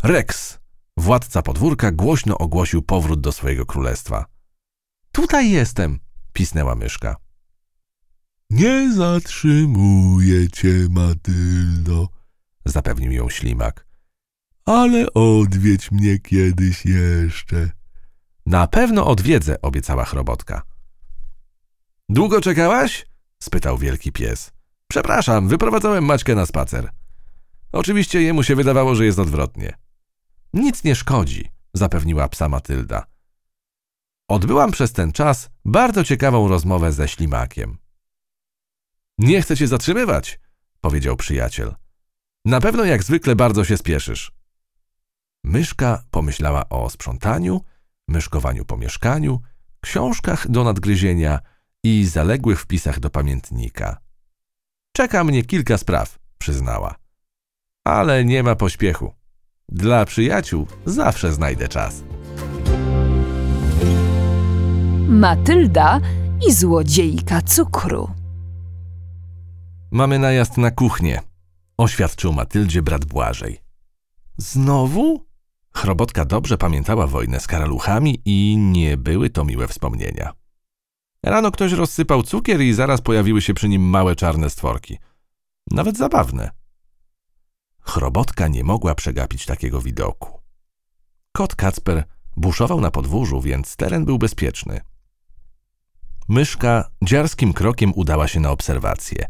Rex, władca podwórka, głośno ogłosił powrót do swojego królestwa. Tutaj jestem, pisnęła myszka. Nie zatrzymuję cię, Matyldo, zapewnił ją ślimak. Ale odwiedź mnie kiedyś jeszcze. Na pewno odwiedzę, obiecała chrobotka. Długo czekałaś? spytał wielki pies. Przepraszam, wyprowadzałem Maćkę na spacer. Oczywiście jemu się wydawało, że jest odwrotnie. Nic nie szkodzi, zapewniła psa Matylda. Odbyłam przez ten czas bardzo ciekawą rozmowę ze ślimakiem. Nie chcę cię zatrzymywać, powiedział przyjaciel. Na pewno jak zwykle bardzo się spieszysz. Myszka pomyślała o sprzątaniu, myszkowaniu po mieszkaniu, książkach do nadgryzienia i zaległych wpisach do pamiętnika. Czeka mnie kilka spraw, przyznała. Ale nie ma pośpiechu. Dla przyjaciół zawsze znajdę czas. Matylda i złodziejka cukru. Mamy najazd na kuchnię, oświadczył Matyldzie brat Błażej. Znowu? Chrobotka dobrze pamiętała wojnę z karaluchami i nie były to miłe wspomnienia. Rano ktoś rozsypał cukier i zaraz pojawiły się przy nim małe czarne stworki. Nawet zabawne. Chrobotka nie mogła przegapić takiego widoku. Kot Kacper buszował na podwórzu, więc teren był bezpieczny. Myszka dziarskim krokiem udała się na obserwację.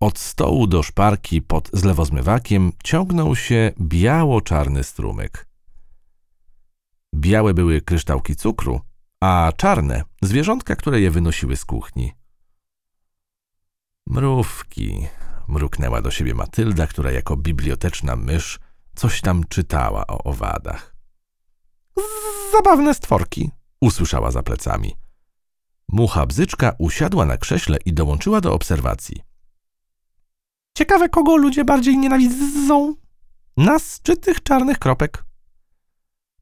Od stołu do szparki pod zlewozmywakiem ciągnął się biało-czarny strumyk. Białe były kryształki cukru, a czarne zwierzątka, które je wynosiły z kuchni. Mrówki, mruknęła do siebie Matylda, która jako biblioteczna mysz coś tam czytała o owadach. Zabawne stworki, usłyszała za plecami. Mucha bzyczka usiadła na krześle i dołączyła do obserwacji. Ciekawe, kogo ludzie bardziej nienawidzą? Nas czy tych czarnych kropek?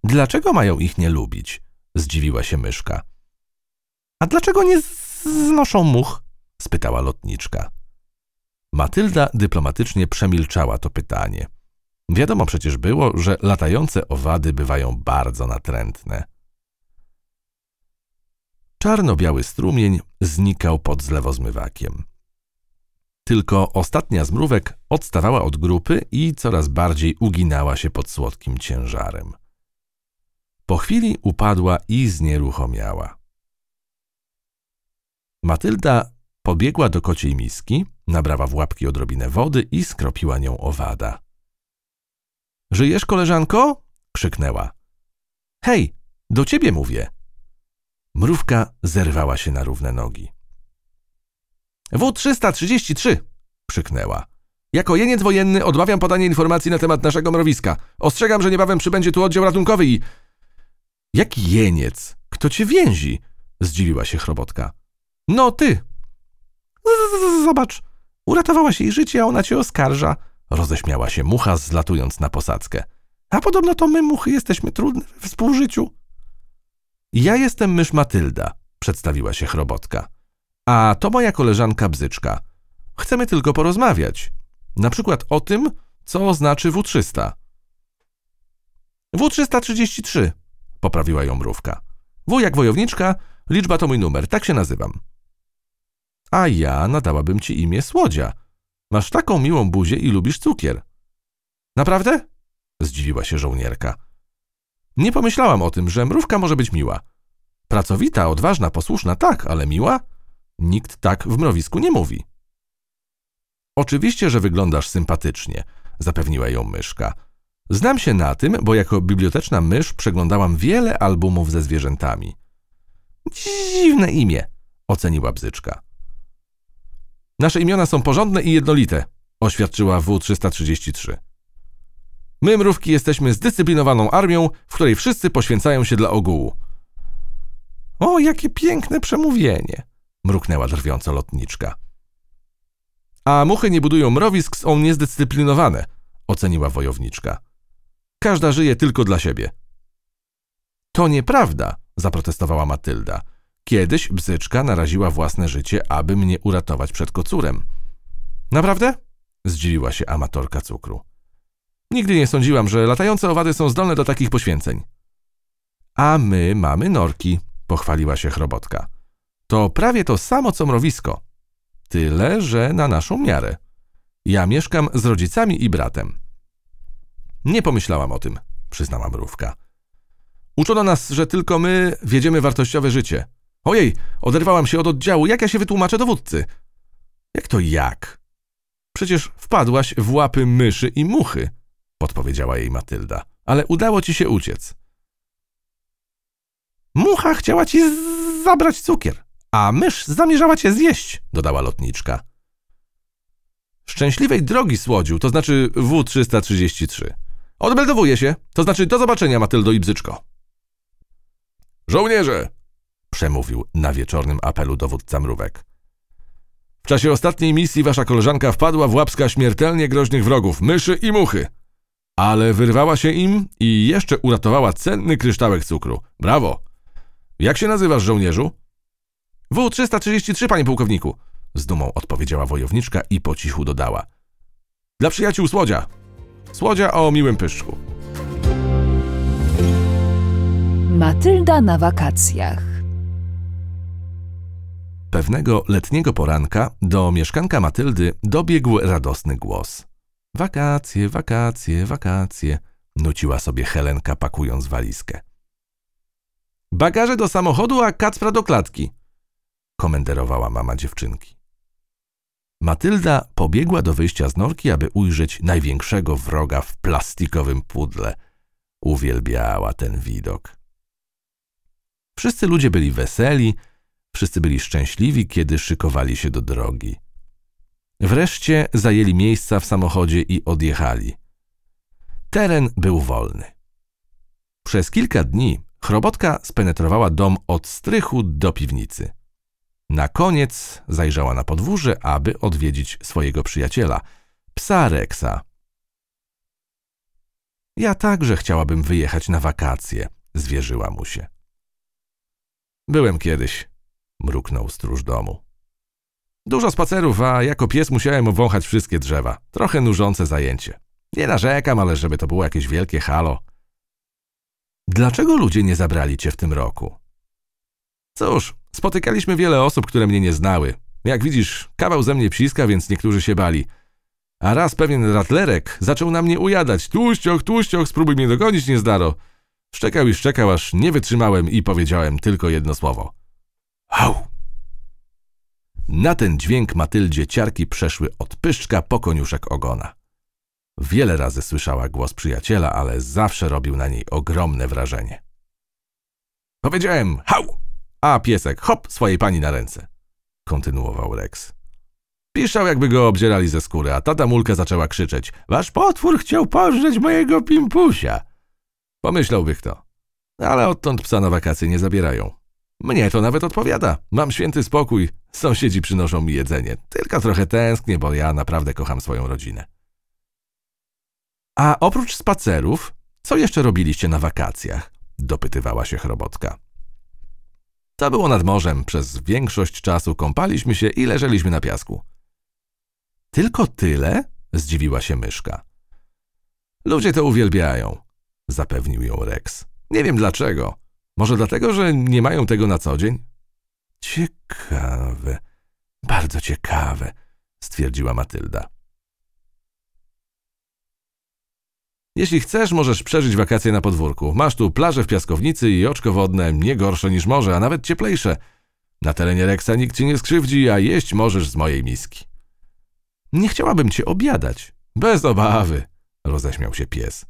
Dlaczego mają ich nie lubić? Zdziwiła się myszka. A dlaczego nie znoszą much? spytała lotniczka. Matylda dyplomatycznie przemilczała to pytanie. Wiadomo przecież było, że latające owady bywają bardzo natrętne. Czarno-biały strumień znikał pod zlewozmywakiem. Tylko ostatnia z mrówek odstawała od grupy i coraz bardziej uginała się pod słodkim ciężarem. Po chwili upadła i znieruchomiała. Matylda pobiegła do kociej miski, nabrała w łapki odrobinę wody i skropiła nią owada. Żyjesz, koleżanko? krzyknęła. Hej, do ciebie mówię. Mrówka zerwała się na równe nogi. W-333! krzyknęła. Jako jeniec wojenny odmawiam podanie informacji na temat naszego mrowiska. Ostrzegam, że niebawem przybędzie tu oddział ratunkowy i... Jaki jeniec? Kto cię więzi? Zdziwiła się chrobotka. No ty! Zobacz, uratowałaś jej życie, a ona cię oskarża. Roześmiała się mucha, zlatując na posadzkę. A podobno to my, muchy, jesteśmy trudne we współżyciu. Ja jestem mysz Matylda, przedstawiła się chrobotka. A to moja koleżanka Bzyczka. Chcemy tylko porozmawiać. Na przykład o tym, co znaczy W300. W333, poprawiła ją mrówka. W jak wojowniczka, liczba to mój numer, tak się nazywam. A ja nadałabym ci imię Słodzia. Masz taką miłą buzię i lubisz cukier. Naprawdę? Zdziwiła się żołnierka. Nie pomyślałam o tym, że mrówka może być miła. Pracowita, odważna, posłuszna, tak, ale miła? Nikt tak w mrowisku nie mówi. Oczywiście, że wyglądasz sympatycznie, zapewniła ją myszka. Znam się na tym, bo jako biblioteczna mysz przeglądałam wiele albumów ze zwierzętami. Dziwne imię, oceniła bzyczka. Nasze imiona są porządne i jednolite, oświadczyła W-333. My, mrówki, jesteśmy zdyscyplinowaną armią, w której wszyscy poświęcają się dla ogółu. O, jakie piękne przemówienie, mruknęła drwiąco lotniczka. A muchy nie budują mrowisk, są niezdyscyplinowane, oceniła wojowniczka. Każda żyje tylko dla siebie. To nieprawda, zaprotestowała Matylda. Kiedyś bzyczka naraziła własne życie, aby mnie uratować przed kocurem. Naprawdę? Zdziwiła się amatorka cukru. Nigdy nie sądziłam, że latające owady są zdolne do takich poświęceń. A my mamy norki, pochwaliła się chrobotka. To prawie to samo co mrowisko. Tyle, że na naszą miarę. Ja mieszkam z rodzicami i bratem. Nie pomyślałam o tym, przyznała mrówka. Uczono nas, że tylko my wiedziemy wartościowe życie. Ojej, oderwałam się od oddziału, jak ja się wytłumaczę dowódcy? Jak to jak? Przecież wpadłaś w łapy myszy i muchy, podpowiedziała jej Matylda, ale udało ci się uciec. Mucha chciała ci zabrać cukier, a mysz zamierzała cię zjeść, dodała lotniczka. Szczęśliwej drogi słodziu, to znaczy W-333. Odmeldowuję się, to znaczy do zobaczenia, Matyldo i Bzyczko. Żołnierze! Przemówił na wieczornym apelu dowódca mrówek. W czasie ostatniej misji wasza koleżanka wpadła w łapska śmiertelnie groźnych wrogów, myszy i muchy. Ale wyrwała się im i jeszcze uratowała cenny kryształek cukru. Brawo! Jak się nazywasz, żołnierzu? W-333, panie pułkowniku, z dumą odpowiedziała wojowniczka i po cichu dodała. Dla przyjaciół Słodzia. Słodzia o miłym pyszczku. Matylda na wakacjach. Pewnego letniego poranka do mieszkanka Matyldy dobiegł radosny głos. Wakacje, wakacje, wakacje, nuciła sobie Helenka pakując walizkę. Bagaże do samochodu, a kacpra do klatki, komenderowała mama dziewczynki. Matylda pobiegła do wyjścia z norki, aby ujrzeć największego wroga w plastikowym pudle. Uwielbiała ten widok. Wszyscy ludzie byli weseli, wszyscy byli szczęśliwi, kiedy szykowali się do drogi. Wreszcie zajęli miejsca w samochodzie i odjechali. Teren był wolny. Przez kilka dni chrobotka spenetrowała dom od strychu do piwnicy. Na koniec zajrzała na podwórze, aby odwiedzić swojego przyjaciela, psa Rexa. Ja także chciałabym wyjechać na wakacje, zwierzyła mu się. Byłem kiedyś, mruknął stróż domu. Dużo spacerów, a jako pies musiałem obwąchać wszystkie drzewa. Trochę nużące zajęcie. Nie narzekam, ale żeby to było jakieś wielkie halo. Dlaczego ludzie nie zabrali cię w tym roku? Cóż, spotykaliśmy wiele osób, które mnie nie znały. Jak widzisz, kawał ze mnie psiska, więc niektórzy się bali. A raz pewien ratlerek zaczął na mnie ujadać. Tłuścioch, tłuścioch, spróbuj mnie dogonić, niezdaro. Szczekał i szczekał, aż nie wytrzymałem i powiedziałem tylko jedno słowo. Hał! Na ten dźwięk Matyldzie ciarki przeszły od pyszczka po koniuszek ogona. Wiele razy słyszała głos przyjaciela, ale zawsze robił na niej ogromne wrażenie. Powiedziałem hał, a piesek hop swojej pani na ręce. Kontynuował Rex. Piszczał, jakby go obdzierali ze skóry, a tata Mulka zaczęła krzyczeć. Wasz potwór chciał pożreć mojego pimpusia. Pomyślałby kto. Ale odtąd psa na wakacje nie zabierają. Mnie to nawet odpowiada. Mam święty spokój. Sąsiedzi przynoszą mi jedzenie. Tylko trochę tęsknię, bo ja naprawdę kocham swoją rodzinę. A oprócz spacerów, co jeszcze robiliście na wakacjach? Dopytywała się chrobotka. To było nad morzem. Przez większość czasu kąpaliśmy się i leżeliśmy na piasku. Tylko tyle? Zdziwiła się myszka. Ludzie to uwielbiają, zapewnił ją Rex. Nie wiem dlaczego. Może dlatego, że nie mają tego na co dzień? Ciekawe, bardzo ciekawe, stwierdziła Matylda. Jeśli chcesz, możesz przeżyć wakacje na podwórku. Masz tu plażę w piaskownicy i oczko wodne, nie gorsze niż morze, a nawet cieplejsze. Na terenie Reksa nikt ci nie skrzywdzi, a jeść możesz z mojej miski. Nie chciałabym cię obiadać. Bez obawy, roześmiał się pies.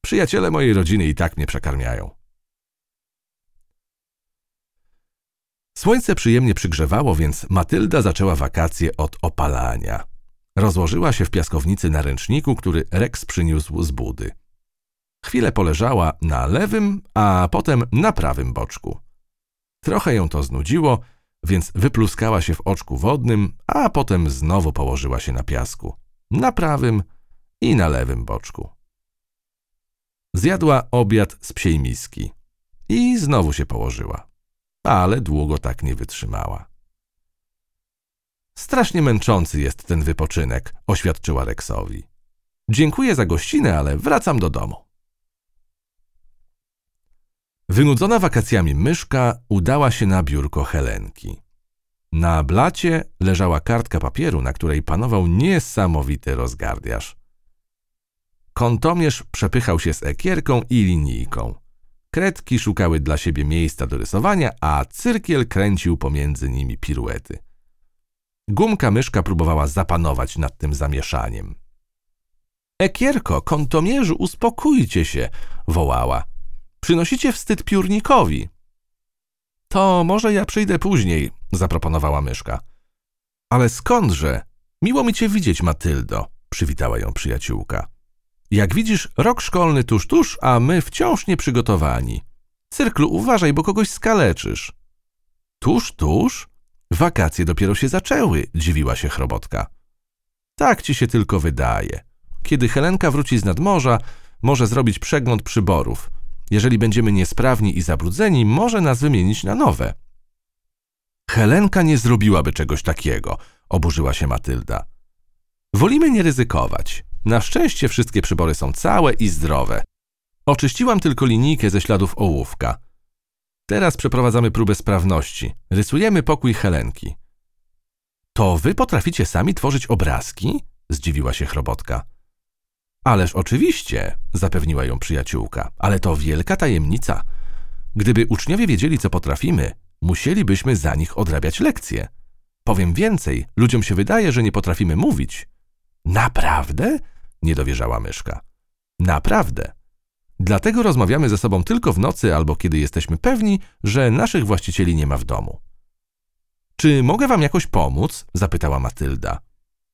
Przyjaciele mojej rodziny i tak mnie przekarmiają. Słońce przyjemnie przygrzewało, więc Matylda zaczęła wakacje od opalania. Rozłożyła się w piaskownicy na ręczniku, który Rex przyniósł z budy. Chwilę poleżała na lewym, a potem na prawym boczku. Trochę ją to znudziło, więc wypluskała się w oczku wodnym, a potem znowu położyła się na piasku. Na prawym i na lewym boczku. Zjadła obiad z psiej miski i znowu się położyła, ale długo tak nie wytrzymała. Strasznie męczący jest ten wypoczynek, oświadczyła Rexowi. Dziękuję za gościnę, ale wracam do domu. Wynudzona wakacjami myszka udała się na biurko Helenki. Na blacie leżała kartka papieru, na której panował niesamowity rozgardiaż. Kątomierz przepychał się z ekierką i linijką. Kredki szukały dla siebie miejsca do rysowania, a cyrkiel kręcił pomiędzy nimi piruety. Gumka myszka próbowała zapanować nad tym zamieszaniem. Ekierko, kątomierzu, uspokójcie się, wołała. Przynosicie wstyd piórnikowi. To może ja przyjdę później, zaproponowała myszka. Ale skądże? Miło mi cię widzieć, Matyldo, przywitała ją przyjaciółka. Jak widzisz, rok szkolny tuż, tuż, a my wciąż nieprzygotowani. Cyrklu, uważaj, bo kogoś skaleczysz. Tuż, tuż? Wakacje dopiero się zaczęły, dziwiła się chrobotka. Tak ci się tylko wydaje. Kiedy Helenka wróci z nadmorza, może zrobić przegląd przyborów. Jeżeli będziemy niesprawni i zabrudzeni, może nas wymienić na nowe. Helenka nie zrobiłaby czegoś takiego, oburzyła się Matylda. Wolimy nie ryzykować. Na szczęście wszystkie przybory są całe i zdrowe. Oczyściłam tylko linijkę ze śladów ołówka. Teraz przeprowadzamy próbę sprawności. Rysujemy pokój Helenki. To wy potraficie sami tworzyć obrazki? Zdziwiła się chrobotka. Ależ oczywiście, zapewniła ją przyjaciółka, ale to wielka tajemnica. Gdyby uczniowie wiedzieli, co potrafimy, musielibyśmy za nich odrabiać lekcje. Powiem więcej, ludziom się wydaje, że nie potrafimy mówić. Naprawdę? Nie dowierzała myszka. Naprawdę. Dlatego rozmawiamy ze sobą tylko w nocy albo kiedy jesteśmy pewni, że naszych właścicieli nie ma w domu. Czy mogę wam jakoś pomóc? zapytała Matylda.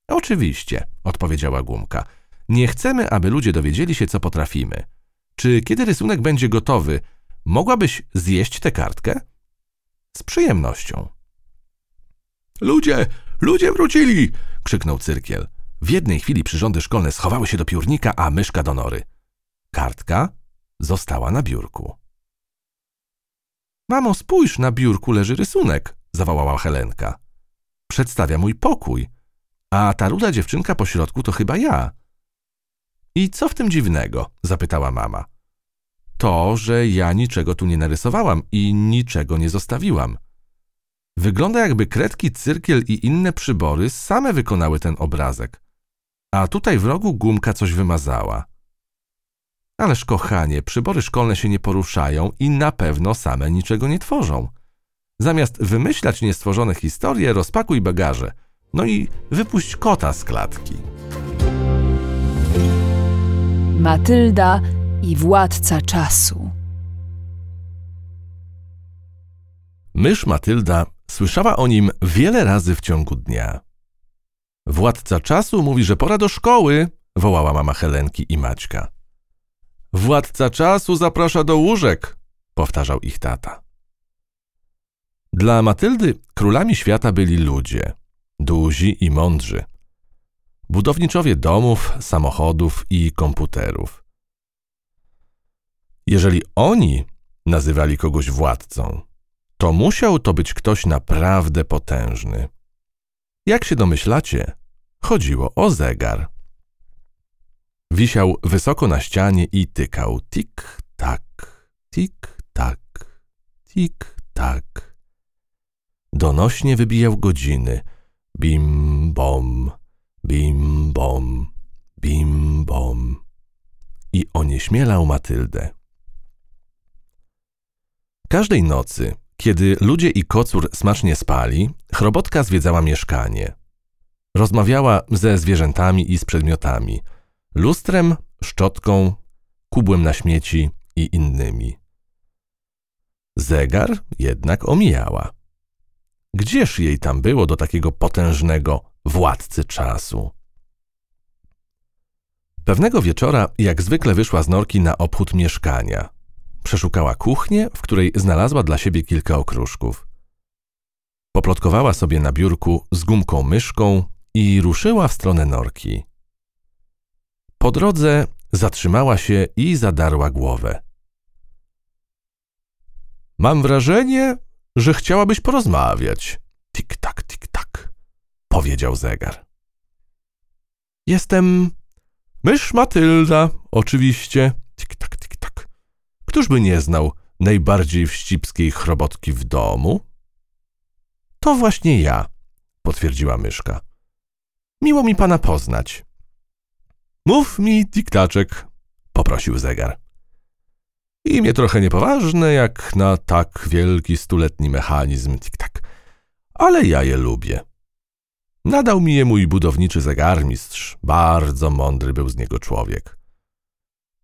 Oczywiście, odpowiedziała Gumka. Nie chcemy, aby ludzie dowiedzieli się, co potrafimy. Czy kiedy rysunek będzie gotowy, mogłabyś zjeść tę kartkę? Z przyjemnością. Ludzie, ludzie wrócili! krzyknął cyrkiel. W jednej chwili przyrządy szkolne schowały się do piórnika, a myszka do nory. Kartka została na biurku. Mamo, spójrz, na biurku leży rysunek, zawołała Helenka. Przedstawia mój pokój, a ta ruda dziewczynka po środku to chyba ja. I co w tym dziwnego? zapytała mama. To, że ja niczego tu nie narysowałam i niczego nie zostawiłam. Wygląda jakby kredki, cyrkiel i inne przybory same wykonały ten obrazek. A tutaj w rogu gumka coś wymazała. Ależ kochanie, przybory szkolne się nie poruszają i na pewno same niczego nie tworzą. Zamiast wymyślać niestworzone historie, rozpakuj bagaże. No i wypuść kota z klatki. Matylda i władca czasu. Mysz Matylda słyszała o nim wiele razy w ciągu dnia. Władca czasu mówi, że pora do szkoły, wołała mama Helenki i Maćka. Władca czasu zaprasza do łóżek, powtarzał ich tata. Dla Matyldy królami świata byli ludzie, duzi i mądrzy. Budowniczowie domów, samochodów i komputerów. Jeżeli oni nazywali kogoś władcą, to musiał to być ktoś naprawdę potężny. Jak się domyślacie, chodziło o zegar. Wisiał wysoko na ścianie i tykał tik-tak, tik-tak, tik-tak. Donośnie wybijał godziny. Bim-bom, bim-bom, bim-bom. I onieśmielał Matyldę. Każdej nocy, kiedy ludzie i kocur smacznie spali, chrobotka zwiedzała mieszkanie. Rozmawiała ze zwierzętami i z przedmiotami – lustrem, szczotką, kubłem na śmieci i innymi. Zegar jednak omijała. Gdzież jej tam było do takiego potężnego władcy czasu? Pewnego wieczora, jak zwykle, wyszła z norki na obchód mieszkania. Przeszukała kuchnię, w której znalazła dla siebie kilka okruszków. Poplotkowała sobie na biurku z gumką myszką i ruszyła w stronę norki. Po drodze zatrzymała się i zadarła głowę. Mam wrażenie, że chciałabyś porozmawiać. Tik-tak, tik-tak, powiedział zegar. Jestem mysz Matylda, oczywiście. Tik-tak. Któż by nie znał najbardziej wścibskiej chrobotki w domu? To właśnie ja, potwierdziła myszka. Miło mi pana poznać. Mów mi, tiktaczek, poprosił zegar. Imię trochę niepoważne, jak na tak wielki stuletni mechanizm tik-tak, ale ja je lubię. Nadał mi je mój budowniczy zegarmistrz. Bardzo mądry był z niego człowiek.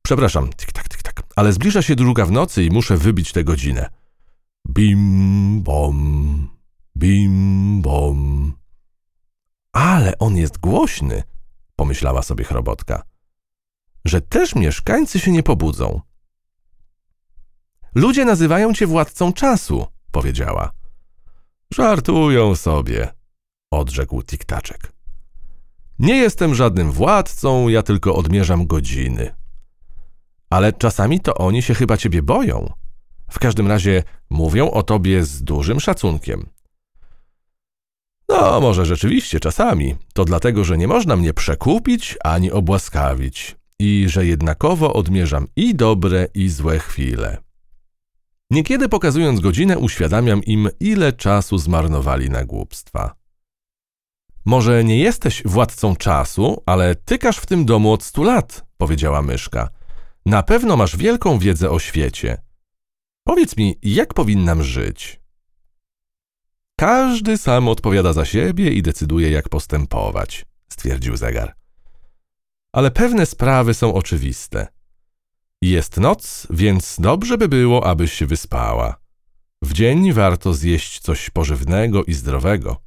Przepraszam, tik-tak, tik-tak, ale zbliża się druga w nocy i muszę wybić tę godzinę. Bim, bom, bim, bom. Ale on jest głośny, pomyślała sobie chrobotka, że też mieszkańcy się nie pobudzą. Ludzie nazywają cię władcą czasu, powiedziała. Żartują sobie, odrzekł tiktaczek. Nie jestem żadnym władcą, ja tylko odmierzam godziny. Ale czasami to oni się chyba ciebie boją. W każdym razie mówią o tobie z dużym szacunkiem. No, może rzeczywiście czasami. To dlatego, że nie można mnie przekupić ani obłaskawić i że jednakowo odmierzam i dobre, i złe chwile. Niekiedy pokazując godzinę, uświadamiam im, ile czasu zmarnowali na głupstwa. Może nie jesteś władcą czasu, ale tykasz w tym domu od stu lat, powiedziała myszka. Na pewno masz wielką wiedzę o świecie. Powiedz mi, jak powinnam żyć? Każdy sam odpowiada za siebie i decyduje, jak postępować, stwierdził zegar. Ale pewne sprawy są oczywiste. Jest noc, więc dobrze by było, abyś się wyspała. W dzień warto zjeść coś pożywnego i zdrowego.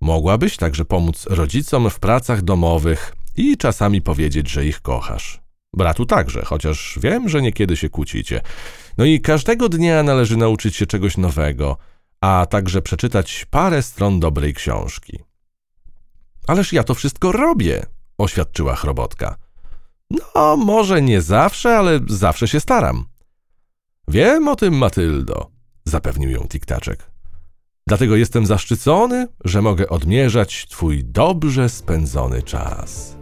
Mogłabyś także pomóc rodzicom w pracach domowych i czasami powiedzieć, że ich kochasz. Bratu także, chociaż wiem, że niekiedy się kłócicie. No i każdego dnia należy nauczyć się czegoś nowego, a także przeczytać parę stron dobrej książki. Ależ ja to wszystko robię, oświadczyła chrobotka. No, może nie zawsze, ale zawsze się staram. Wiem o tym, Matyldo, zapewnił ją Tiktaczek. Dlatego jestem zaszczycony, że mogę odmierzać twój dobrze spędzony czas.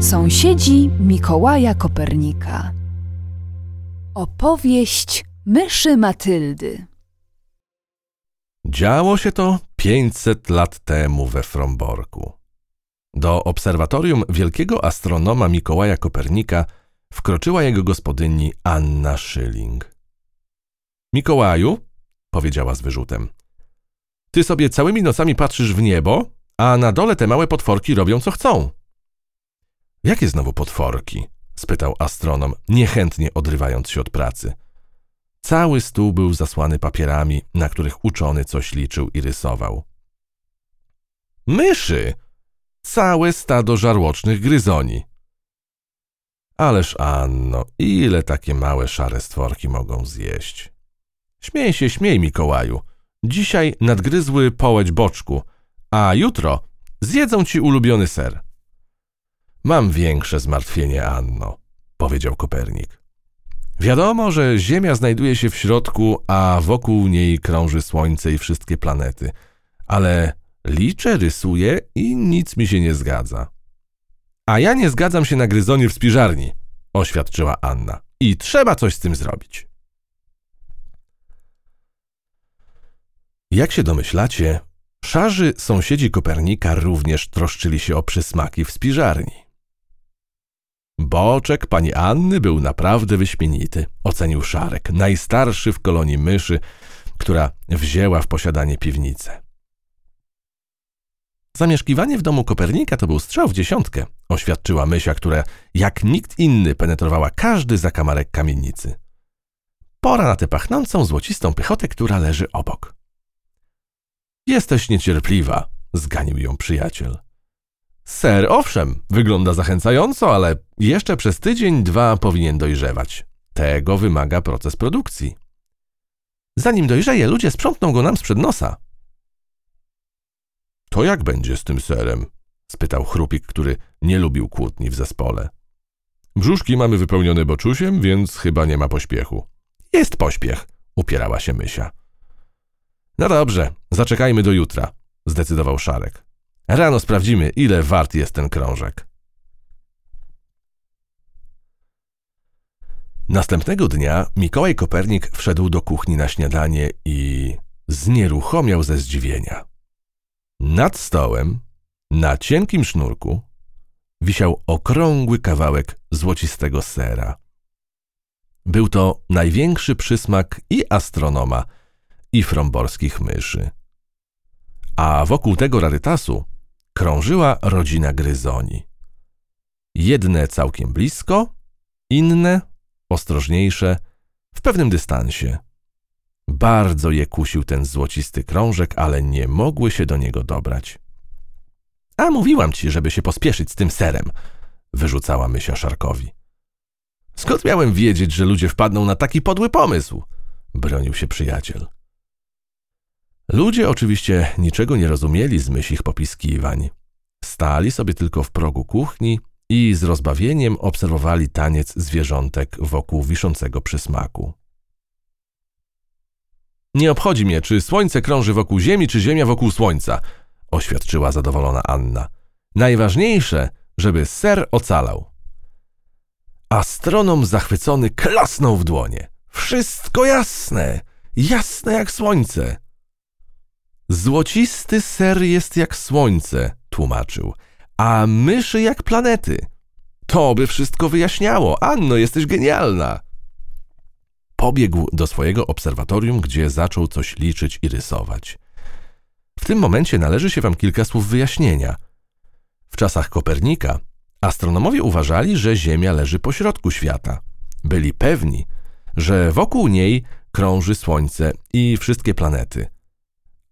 Sąsiedzi Mikołaja Kopernika. Opowieść myszy Matyldy. Działo się to 500 lat temu we Fromborku. Do obserwatorium wielkiego astronoma Mikołaja Kopernika wkroczyła jego gospodyni Anna Schilling. Mikołaju, powiedziała z wyrzutem, ty sobie całymi nocami patrzysz w niebo, a na dole te małe potworki robią co chcą. Jakie znowu potworki? spytał astronom, niechętnie odrywając się od pracy. Cały stół był zasłany papierami, na których uczony coś liczył i rysował. Myszy! Całe stado żarłocznych gryzoni. Ależ Anno, ile takie małe szare stworki mogą zjeść? Śmiej się, śmiej, Mikołaju. Dzisiaj nadgryzły połeć boczku, a jutro zjedzą ci ulubiony ser. Mam większe zmartwienie, Anno, powiedział Kopernik. Wiadomo, że Ziemia znajduje się w środku, a wokół niej krąży Słońce i wszystkie planety, ale liczę, rysuję i nic mi się nie zgadza. A ja nie zgadzam się na gryzonie w spiżarni, oświadczyła Anna. I trzeba coś z tym zrobić. Jak się domyślacie, szarzy sąsiedzi Kopernika również troszczyli się o przysmaki w spiżarni. Boczek pani Anny był naprawdę wyśmienity, ocenił Szarek, najstarszy w kolonii myszy, która wzięła w posiadanie piwnicę. Zamieszkiwanie w domu Kopernika to był strzał w dziesiątkę, oświadczyła Mysia, która jak nikt inny penetrowała każdy zakamarek kamienicy. Pora na tę pachnącą, złocistą pychotę, która leży obok. Jesteś niecierpliwa, zganił ją przyjaciel. Ser, owszem, wygląda zachęcająco, ale jeszcze przez tydzień, dwa powinien dojrzewać. Tego wymaga proces produkcji. Zanim dojrzeje, ludzie sprzątną go nam sprzed nosa. To jak będzie z tym serem? spytał chrupik, który nie lubił kłótni w zespole. Brzuszki mamy wypełnione boczusiem, więc chyba nie ma pośpiechu. Jest pośpiech, upierała się Mysia. No dobrze, zaczekajmy do jutra, zdecydował Szarek. Rano sprawdzimy, ile wart jest ten krążek. Następnego dnia Mikołaj Kopernik wszedł do kuchni na śniadanie i znieruchomiał ze zdziwienia. Nad stołem, na cienkim sznurku, wisiał okrągły kawałek złocistego sera. Był to największy przysmak i astronoma, i fromborskich myszy. A wokół tego rarytasu krążyła rodzina gryzoni. Jedne całkiem blisko, inne, ostrożniejsze, w pewnym dystansie. Bardzo je kusił ten złocisty krążek, ale nie mogły się do niego dobrać. A mówiłam ci, żeby się pospieszyć z tym serem, wyrzucała Mysia Szarkowi. Skąd miałem wiedzieć, że ludzie wpadną na taki podły pomysł? bronił się przyjaciel. Ludzie oczywiście niczego nie rozumieli z myślich popiskiwań. Stali sobie tylko w progu kuchni i z rozbawieniem obserwowali taniec zwierzątek wokół wiszącego przysmaku. Nie obchodzi mnie, czy słońce krąży wokół Ziemi, czy Ziemia wokół słońca, oświadczyła zadowolona Anna. Najważniejsze, żeby ser ocalał. Astronom zachwycony klasnął w dłonie. Wszystko jasne, jasne jak słońce. Złocisty ser jest jak słońce, tłumaczył, a myszy jak planety. To by wszystko wyjaśniało. Anno, jesteś genialna. Pobiegł do swojego obserwatorium, gdzie zaczął coś liczyć i rysować. W tym momencie należy się wam kilka słów wyjaśnienia. W czasach Kopernika astronomowie uważali, że Ziemia leży pośrodku świata. Byli pewni, że wokół niej krąży Słońce i wszystkie planety.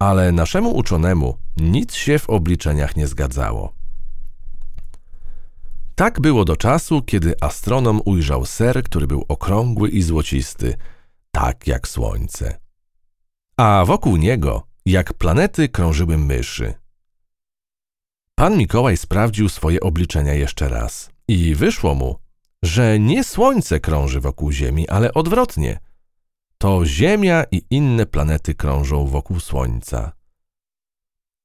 Ale naszemu uczonemu nic się w obliczeniach nie zgadzało. Tak było do czasu, kiedy astronom ujrzał ser, który był okrągły i złocisty, tak jak Słońce. A wokół niego, jak planety, krążyły myszy. Pan Mikołaj sprawdził swoje obliczenia jeszcze raz i wyszło mu, że nie Słońce krąży wokół Ziemi, ale odwrotnie. To Ziemia i inne planety krążą wokół Słońca.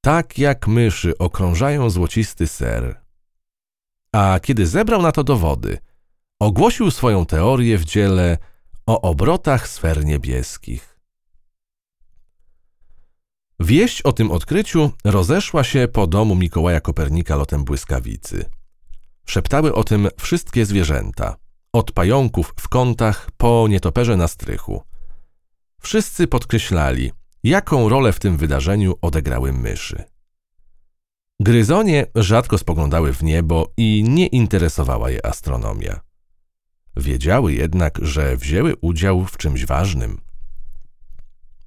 Tak jak myszy okrążają złocisty ser. A kiedy zebrał na to dowody, ogłosił swoją teorię w dziele o obrotach sfer niebieskich. Wieść o tym odkryciu rozeszła się po domu Mikołaja Kopernika lotem błyskawicy. Szeptały o tym wszystkie zwierzęta, od pająków w kątach po nietoperze na strychu. Wszyscy podkreślali, jaką rolę w tym wydarzeniu odegrały myszy. Gryzonie rzadko spoglądały w niebo i nie interesowała je astronomia. Wiedziały jednak, że wzięły udział w czymś ważnym.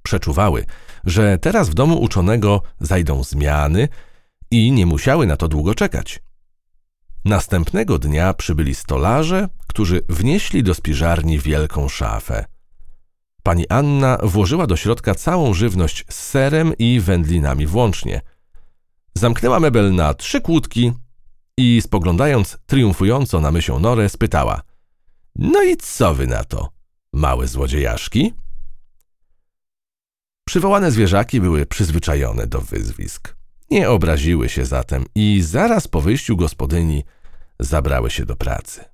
Przeczuwały, że teraz w domu uczonego zajdą zmiany i nie musiały na to długo czekać. Następnego dnia przybyli stolarze, którzy wnieśli do spiżarni wielką szafę. Pani Anna włożyła do środka całą żywność z serem i wędlinami włącznie. Zamknęła mebel na trzy kłódki i spoglądając triumfująco na mysią norę spytała – no i co wy na to, małe złodziejaszki? Przywołane zwierzaki były przyzwyczajone do wyzwisk. Nie obraziły się zatem i zaraz po wyjściu gospodyni zabrały się do pracy.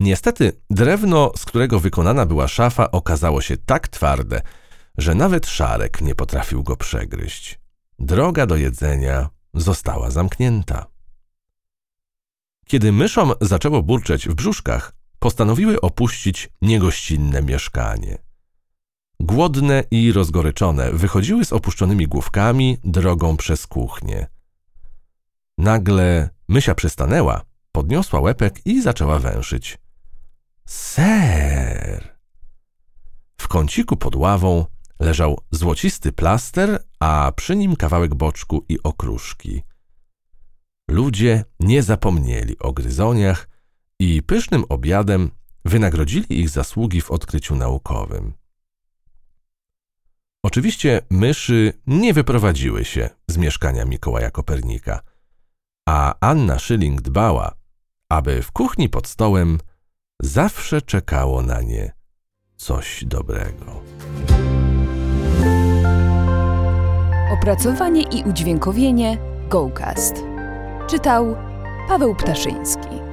Niestety drewno, z którego wykonana była szafa, okazało się tak twarde, że nawet szarek nie potrafił go przegryźć. Droga do jedzenia została zamknięta. Kiedy myszom zaczęło burczeć w brzuszkach, postanowiły opuścić niegościnne mieszkanie. Głodne i rozgoryczone wychodziły z opuszczonymi główkami drogą przez kuchnię. Nagle mysia przystanęła, podniosła łepek i zaczęła węszyć. Ser! W kąciku pod ławą leżał złocisty plaster, a przy nim kawałek boczku i okruszki. Ludzie nie zapomnieli o gryzoniach i pysznym obiadem wynagrodzili ich zasługi w odkryciu naukowym. Oczywiście myszy nie wyprowadziły się z mieszkania Mikołaja Kopernika, a Anna Schilling dbała, aby w kuchni pod stołem zawsze czekało na nie coś dobrego. Opracowanie i udźwiękowienie Gołcast. Czytał Paweł Ptaszyński.